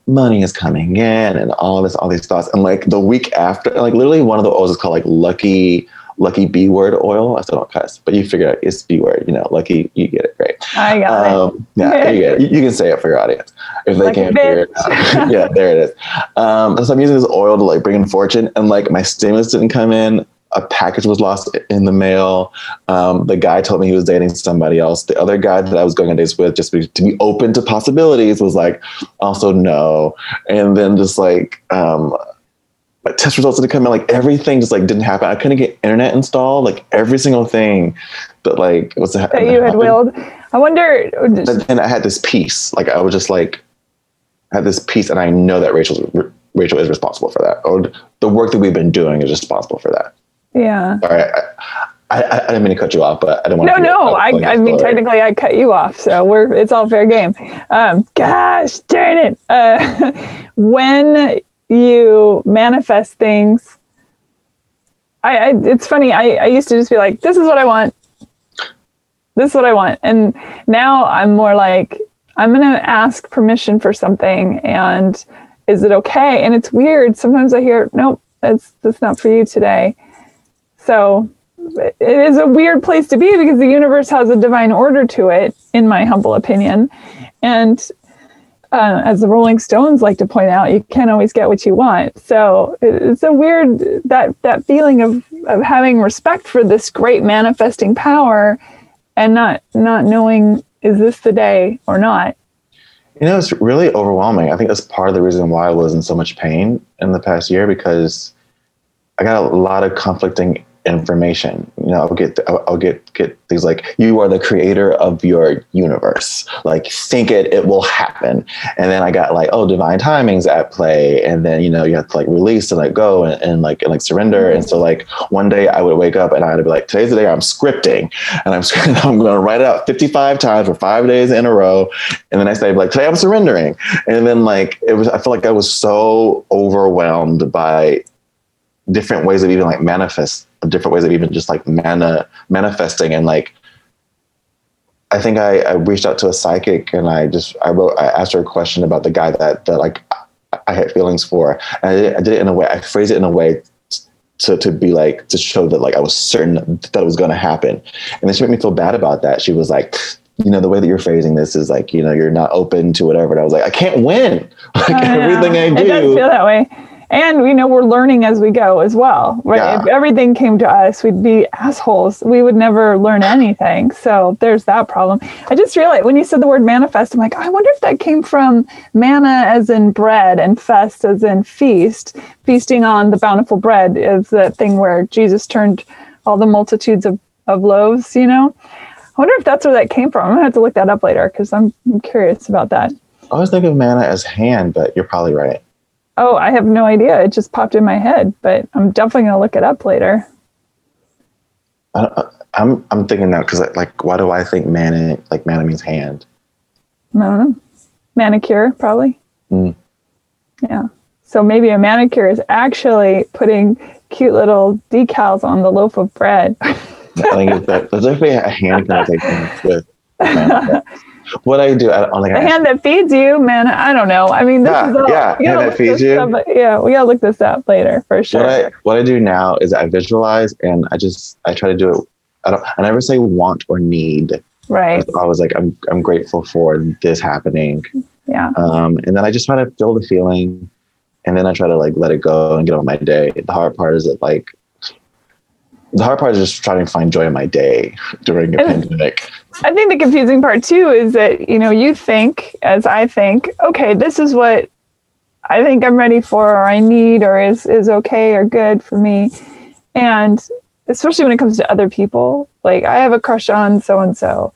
money is coming in, and all this, all these thoughts, and like the week after, like literally one of the oils is called like Lucky lucky B word oil. I still don't cuss, but you figure out it's B word. You know, lucky, you get it. right? I got um, it. Yeah, you get it. You, can say it for your audience if they can't figure it out. yeah, there it is. Um, so I'm using this oil to like bring in fortune, and like my stimulus didn't come in. A package was lost in the mail. Um, the guy told me he was dating somebody else. The other guy that I was going on dates with, just to be open to possibilities, was like, also no. And then just like, um, my test results didn't come in. Like everything just like didn't happen. I couldn't get internet installed. Like every single thing that like was that you had willed. I wonder. But then I had this peace. Like I was just like had this peace, and I know that Rachel's Rachel is responsible for that, or the work that we've been doing is responsible for that. Yeah. All right. I, I, I, didn't mean to cut you off, but I don't want no, to. No, no. I, I mean, technically, I cut you off, so we're it's all fair game. Um, gosh, darn it! Uh, when you manifest things. I, I it's funny. I, I used to just be like, this is what I want. This is what I want. And now I'm more like, I'm going to ask permission for something. And is it okay? And it's weird. Sometimes I hear, nope, that's, that's not for you today. So it is a weird place to be because the universe has a divine order to it, in my humble opinion. And uh, as the Rolling Stones like to point out, you can't always get what you want. So it's a weird that that feeling of of having respect for this great manifesting power, and not not knowing is this the day or not. You know, it's really overwhelming. I think that's part of the reason why I was in so much pain in the past year because I got a lot of conflicting information. You know, I'll get I'll, I'll, get get things like you are the creator of your universe. Like think it, it will happen. And then I got like oh, divine timings at play. And then you know you have to like release and let go and, and like and like surrender. And so like one day I would wake up and I'd be like today's the day I'm scripting and I'm I'm going to write it out 55 times for five days in a row. And the next day I'd be like today I'm surrendering. And then like it was I feel like I was so overwhelmed by different ways of even like manifest different ways of even just like mana manifesting and like I think I, I reached out to a psychic and I just I wrote I asked her a question about the guy that that like I had feelings for. And I did, I did it in a way I phrased it in a way to, to be like to show that like I was certain that it was going to happen. And then she made me feel bad about that. She was like you know the way that you're phrasing this is like you know you're not open to whatever. And I was like I can't win. Like oh, I everything I do it does feel that way and we know we're learning as we go as well right? Yeah. if everything came to us we'd be assholes. We would never learn anything. So there's that problem. I just realized when you said the word manifest i'm like i wonder if that came from manna as in bread and fest as in feast feasting on the bountiful bread is the thing where jesus turned all the multitudes of, of loaves you know? I wonder if that's where that came from. I'm gonna have to look that up later because I'm, I'm curious about that. I always think of manna as hand but you're probably right Oh, I have no idea. It just popped in my head, but I'm definitely gonna look it up later. I I'm I'm thinking that because like, why do I think mana like mana means hand? I don't know. Manicure, probably. Mm. Yeah. So maybe a manicure is actually putting cute little decals on the loaf of bread. I think it's that there's definitely a hand connotation with What I do, I don't like. the hand that feeds you, man. I don't know. I mean, this Yeah, is all, yeah, hand that feeds you. Up, yeah, we gotta look this up later for sure. what I what I do now is I visualize and I just I try to do it. I don't. I never say want or need. right. I was like, I'm I'm grateful for this happening, Yeah. um, and then I just try to feel the feeling, and then I try to like let it go and get on my day. The hard part is that like. The hard part is just trying to find joy in my day during a And- pandemic. I think the confusing part too is that, you know, you think, as I think, okay, this is what I think I'm ready for or I need or is, is okay or good for me. And especially when it comes to other people, like I have a crush on so and so.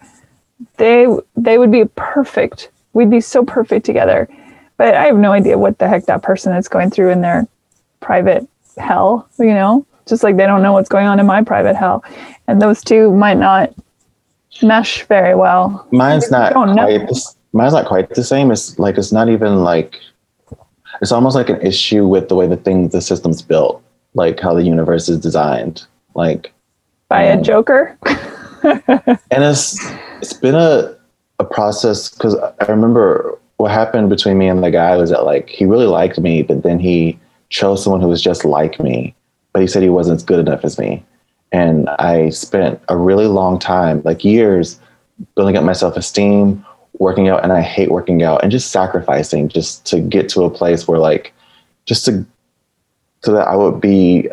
They they would be perfect. We'd be so perfect together. But I have no idea what the heck that person is going through in their private hell, you know? Just like they don't know what's going on in my private hell. And those two might not mesh very well. Mine's not quite. The, mine's not quite the same. It's like it's not even like. It's almost like an issue with the way the thing the system's built, like how the universe is designed. Like, By a Um, Joker. and it's it's been a a process because I remember what happened between me and the guy was that like he really liked me, but then he chose someone who was just like me, but he said he wasn't as good enough as me, and I spent a really long time, like years, building up my self esteem, working out, and I hate working out, and just sacrificing just to get to a place where like just to so that I would be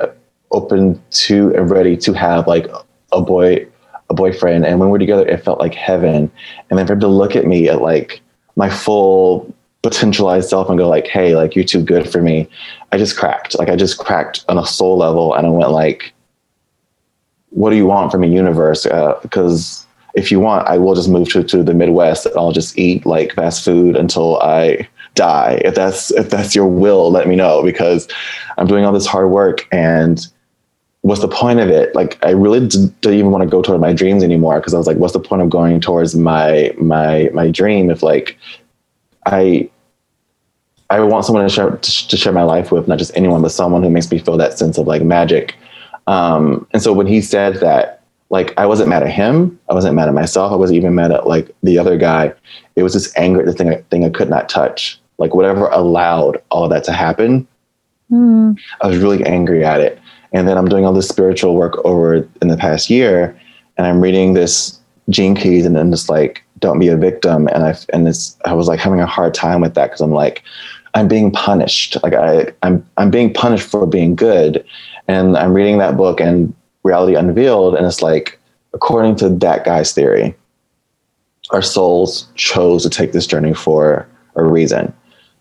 open to and ready to have like a boy a boyfriend. And when we were together it felt like heaven. And then for him to look at me at like my full potentialized self and go like hey like you're too good for me. I just cracked. Like i just cracked on a soul level and i went like what do you want from a universe? Uh, because if you want i will just move to, to the midwest and i'll just eat like fast food until i die. If that's if that's your will let me know because i'm doing all this hard work and what's the point of it? Like, I really didn't even want to go toward my dreams anymore because I was like, what's the point of going towards my my my dream if like I I want someone to share to, to share my life with, not just anyone, but someone who makes me feel that sense of like magic. Um, and so when he said that, like, I wasn't mad at him, I wasn't mad at myself, I wasn't even mad at like the other guy. It was just anger at the thing I, thing I could not touch. Like whatever allowed all that to happen, Hmm. I was really angry at it. And then I'm doing all this spiritual work over in the past year, and I'm reading this Gene Keys, and then just like, don't be a victim. And I and it's I was like having a hard time with that because I'm like, I'm being punished. Like I I'm I'm being punished for being good, and I'm reading that book and Reality Unveiled, and it's like, according to that guy's theory, our souls chose to take this journey for a reason.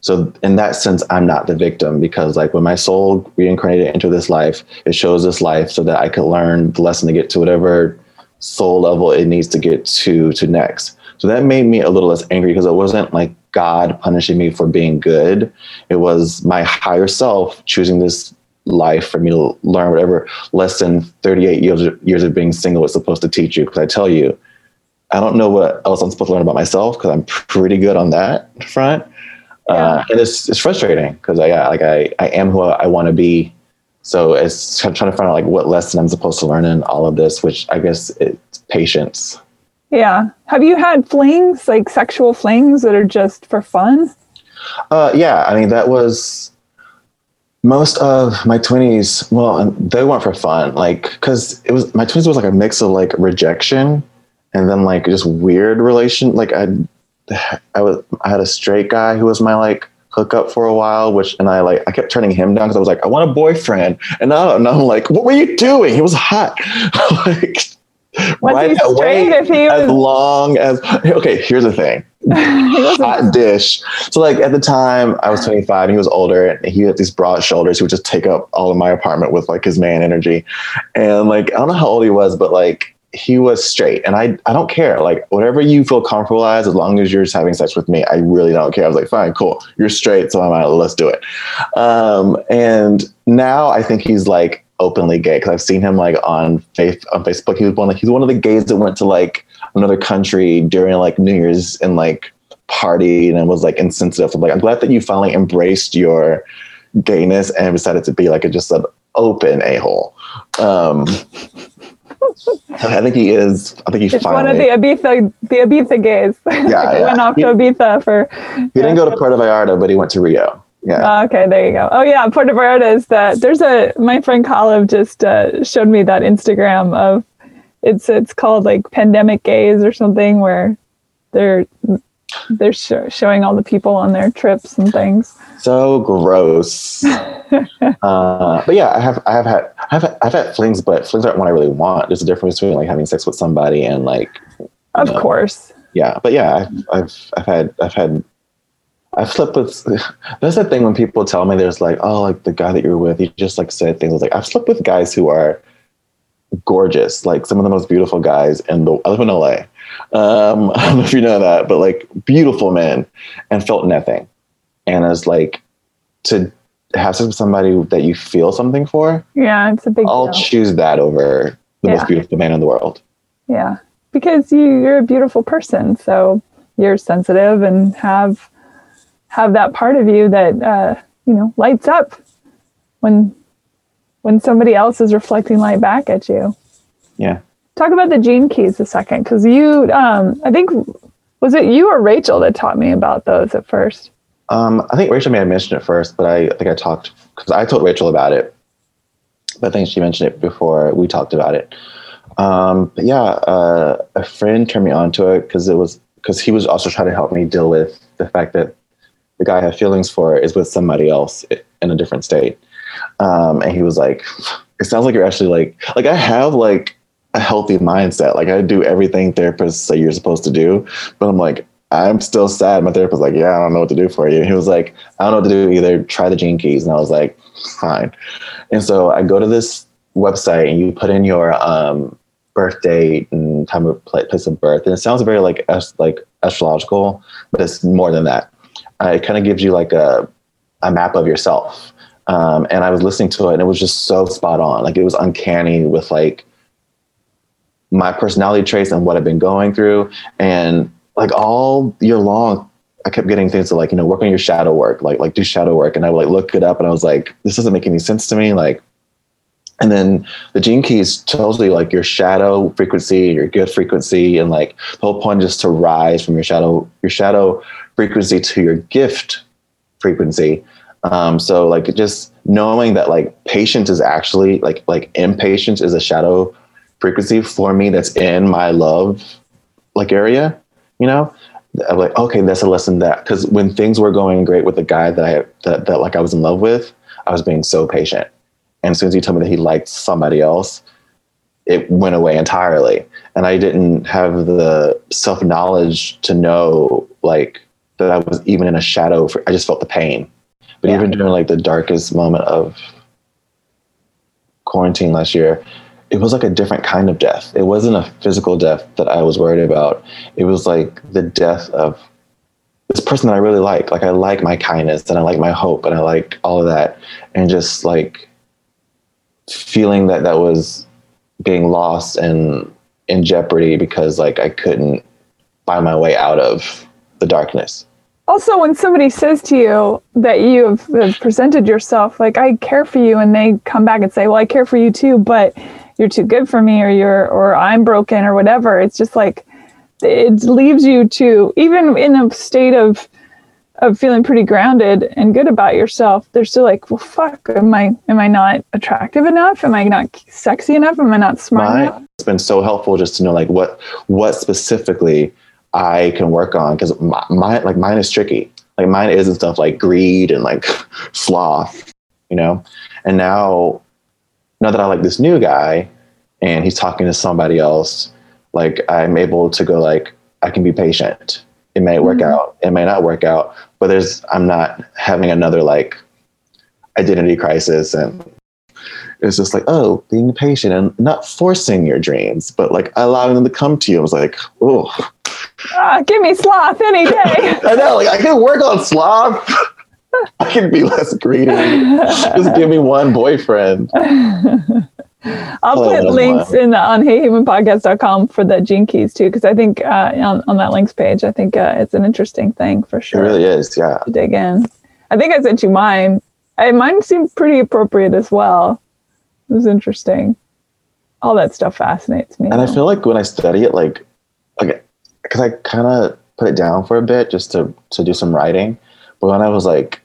So in that sense, I'm not the victim because like when my soul reincarnated into this life, it shows this life so that I could learn the lesson to get to whatever soul level it needs to get to to next. So that made me a little less angry because it wasn't like God punishing me for being good. It was my higher self choosing this life for me to learn whatever lesson 38 years, years of being single was supposed to teach you. Because I tell you, I don't know what else I'm supposed to learn about myself because I'm pretty good on that front. Uh, and it's it's frustrating because I got like I I am who I want to be. So it's trying to find out like what lesson I'm supposed to learn in all of this, which I guess it's patience. Yeah. Have you had flings, like sexual flings that are just for fun? Uh, yeah, I mean that was most of my twenties. Well, they weren't for fun, like because it was my twenties was like a mix of like rejection and then like just weird relation. Like I, I was I had a straight guy who was my like hookup for a while, which and I like I kept turning him down because I was like I want a boyfriend, and now and I'm like, what were you doing? He was hot. like, Was right he straight away, if he as long as okay. Here's the thing hot dish. So like at the time I was 25 and he was older and he had these broad shoulders. He would just take up all of my apartment with like his man energy. And like I don't know how old he was, but like he was straight and I, I don't care. Like whatever you feel comfortable as, as long as you're just having sex with me, I really don't care. I was like, fine, cool. You're straight. So I'm out. Let's do it. Um, and now I think he's like openly gay. Cause I've seen him like on faith on Facebook. He was one, like, he's one of the gays that went to like another country during like New Year's and like partied and was like insensitive. I'm like, I'm glad that you finally embraced your gayness and decided to be like a, just an open a-hole. Um, I think he is. I think he It's finally. one of the Ibiza, the Ibiza gays. Yeah, He yeah. went off He- to Ibiza for. he didn't go to Puerto Vallarta, but he went to Rio. Yeah. Oh, okay, there you go. Oh yeah, Puerto Vallarta is that. There's a my friend Kalev just uh, showed me that Instagram of it's it's called like pandemic gays or something where they're they're sho showing all the people on their trips and things. so gross. uh, but yeah, I have, I have had, I have, I've had flings, but flings aren't what I really want. There's a difference between like having sex with somebody and like, Of No. course. yeah. But yeah, I've, I've, I've had, I've had, I've slept with. That's the thing when people tell me there's like, oh, like the guy that you're with, he just like said things. I was like, I've slept with guys who are gorgeous, like some of the most beautiful guys in the. I live in LA. Um, I don't know if you know that, but like beautiful men, and felt nothing. And it's like to have sex with somebody that you feel something for. Yeah, it's a big I'll deal. choose that over the Yeah. most beautiful man in the world. Yeah, because you you're a beautiful person, so you're sensitive and have have that part of you that uh, you know lights up when when somebody else is reflecting light back at you. Yeah. Talk about the gene keys a second, because you um, I think was it you or Rachel that taught me about those at first. Um, I think Rachel may have mentioned it first, but I, I think I talked because I told Rachel about it. But I think she mentioned it before we talked about it. Um, but yeah, uh, a friend turned me on to it because it was because he was also trying to help me deal with the fact that the guy I have feelings for is with somebody else in a different state. Um, and he was like, "It sounds like you're actually like like I have like a healthy mindset. Like I do everything therapists say you're supposed to do, but I'm like I'm still sad. My therapist was like, yeah, I don't know what to do for you. He was like, I don't know what to do either. Try the gene keys. And I was like, fine. And so I go to this website and you put in your um, birth date and time of place of birth. And it sounds very like like astrological, but it's more than that. Uh, it kind of gives you like a, a map of yourself. Um, and I was listening to it and it was just so spot on. Like it was uncanny with like my personality traits and what I've been going through. And like all year long, I kept getting things to like, you know, work on your shadow work, like like do shadow work. And I would like look it up and I was like, this doesn't make any sense to me. Like, and then the gene keys tells you like your shadow frequency, your good frequency, and like the whole point is to rise from your shadow, your shadow frequency to your gift frequency. Um, so like just knowing that like patience is actually like like impatience is a shadow frequency for me that's in my love like area, you know, I'm like, okay, that's a lesson that because when things were going great with the guy that I that, that like I was in love with, I was being so patient. And as soon as he told me that he liked somebody else, it went away entirely. And I didn't have the self knowledge to know like that I was even in a shadow. For, I just felt the pain. But Yeah. even during like the darkest moment of quarantine last year, it was like a different kind of death. It wasn't a physical death that I was worried about. It was like the death of this person that I really like. Like I like my kindness and I like my hope and I like all of that. And just like feeling that that was being lost and in jeopardy because like I couldn't find my way out of the darkness. Also, when somebody says to you that you have, have presented yourself like I care for you, and they come back and say, "Well, I care for you too, but you're too good for me, or you're, or I'm broken, or whatever," it's just like it leaves you to even in a state of of feeling pretty grounded and good about yourself. They're still like, "Well, fuck, am I am I not attractive enough? Am I not sexy enough? Am I not smart enough?" it's been so helpful just to know like what what specifically I can work on because my, my like mine is tricky. Like mine isn't stuff like greed and like sloth, you know. And now, now that I like this new guy, and he's talking to somebody else, like I'm able to go like I can be patient. It may work Mhm. out. It may not work out. But there's I'm not having another like identity crisis and it's just like, oh, being patient and not forcing your dreams, but like allowing them to come to you. I was like, oh, Ah, give me sloth any day. I know, like I can work on sloth. I can be less greedy. Just give me one boyfriend. I'll Oh, put that's links in the, on heyhumanpodcast.com for the gene keys too, because I think uh, on, on that links page, I think uh, it's an interesting thing for sure. It really is, yeah. dig in. I think I sent you mine. I, mine seemed pretty appropriate as well. It was interesting. All that stuff fascinates me. And I feel like when I study it, like, like, because I kind of put it down for a bit just to to do some writing, but when I was like,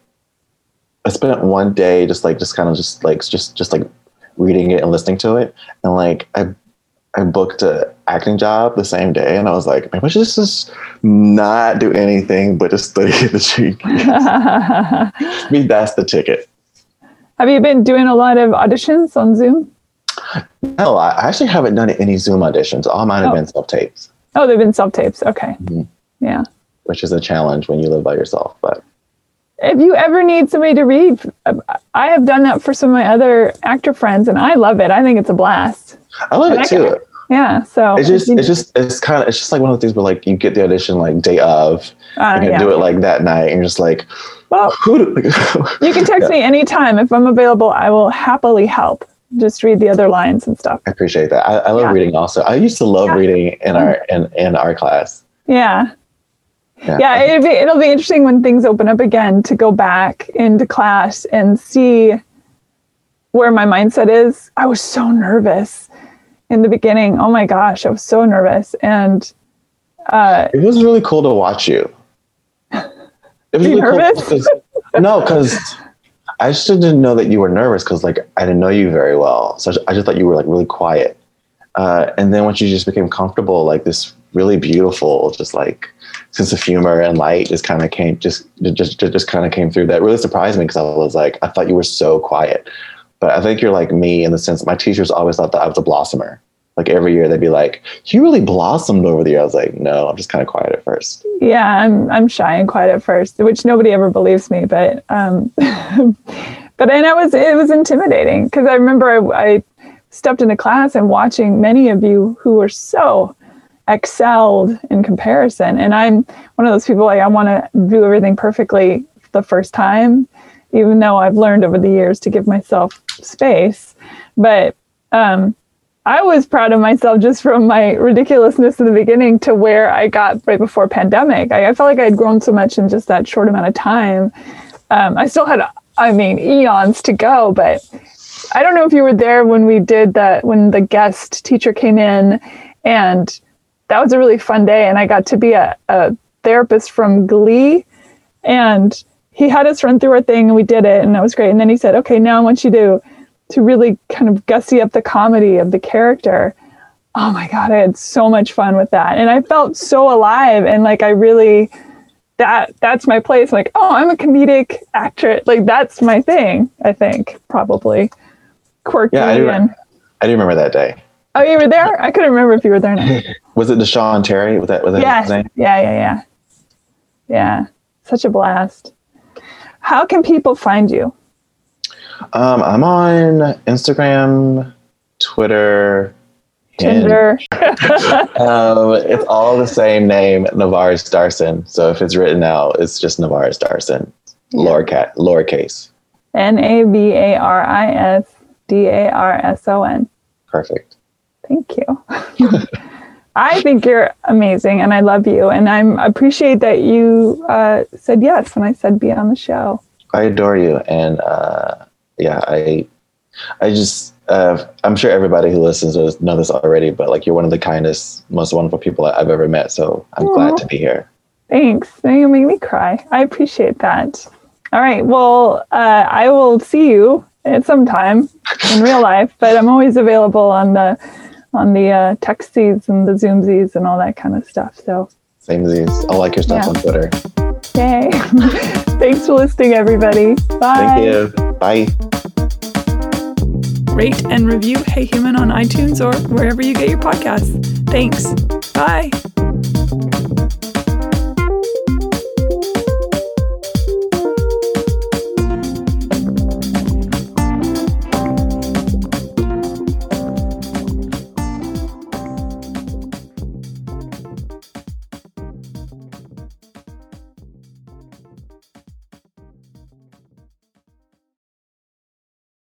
I spent one day just like just kind of just like just just like reading it and listening to it, and like I I booked a acting job the same day, and I was like, maybe I should just, just not do anything but just study the cheek. Have Me, that's the ticket. You been doing a lot of auditions on Zoom? No, I I actually haven't done any Zoom auditions. All mine have Oh. been self tapes, Oh, they've been self tapes. Okay. Mhm. Yeah. which is a challenge when you live by yourself. But if you ever need somebody to read, I have done that for some of my other actor friends, and I love it. I think it's a blast. I love And I it too. Yeah. So It's just, it's just, it's kind of, it's just like one of those things where like you get the audition like day of, uh, you can yeah. do it like that night, and you're just like, Well, you can text me anytime if I'm available. I will happily help. Just read the other lines and stuff. I appreciate that. I, I love Yeah. reading also. I used to love Yeah. reading in our in, in our class. Yeah. Yeah. Yeah, it'll be, it'll be interesting when things open up again to go back into class and see where my mindset is. I was so nervous in the beginning. Oh my gosh, I was so nervous. And uh, It was really cool to watch you. It was You really cool nervous? because- no, because I just didn't know that you were nervous because like I didn't know you very well, so I just thought you were like really quiet. Uh, and then once you just became comfortable, like this really beautiful, just like sense of humor and light just kind of came, just just just, just kind of came through. That really surprised me because I was like, I thought you were so quiet, but I think you're like me in the sense my teachers always thought that I was a blossomer. Like every year they'd be like, "You really blossomed over the year." I was like, "No, I'm just kind of quiet at first. yeah, I'm I'm shy and quiet at first, which nobody ever believes me. But um, but and I was it was intimidating because I remember I, I stepped into class and watching many of you who were so excelled in comparison, and I'm one of those people like I want to do everything perfectly the first time, even though I've learned over the years to give myself space. But um, I was proud of myself just from my ridiculousness in the beginning to where I got right before pandemic. I, I felt like I had grown so much in just that short amount of time. Um, I still had, I mean, eons to go, but I don't know if you were there when we did that, when the guest teacher came in, and that was a really fun day. And I got to be a, a therapist from Glee, and he had us run through our thing, and we did it, and that was great. And then he said, "Okay, now I want you to." To really kind of gussy up the comedy of the character. Oh my God, I had so much fun with that. And I felt so alive and like I really that that's my place. Like, oh, I'm a comedic actress. Like that's my thing, I think, probably. Quirky Yeah, I do, and I do remember that day. Oh, you were there? I couldn't remember if you were there now. Was it Deshaun Terry? Was that was that name? Yeah, yeah, yeah. Yeah. Such a blast. How can people find you? Um, I'm on Instagram, Twitter, Tinder. Um, it's all the same name, Navaris Darson. So if it's written out, it's just Navaris Darson, lowercase. lowercase. N A V A R I S D A R S O N. Perfect. Thank you. I think you're amazing and I love you. And I'm appreciate that you uh, said yes when I said be on the show. I adore you, and uh, yeah, I, I just, uh, I'm sure everybody who listens does know this already, but like you're one of the kindest, most wonderful people I've ever met. So I'm Aw. glad to be here. Thanks. Now you make me cry. I appreciate that. All right. Well, uh, I will see you at some time in real life, but I'm always available on the on the uh, texties and the zoomsies and all that kind of stuff. So Same as these. I like your stuff Yeah. on Twitter. yay! Thanks for listening, everybody. Bye. Thank you. Bye. Rate and review Hey Human on iTunes or wherever you get your podcasts. Thanks. Bye.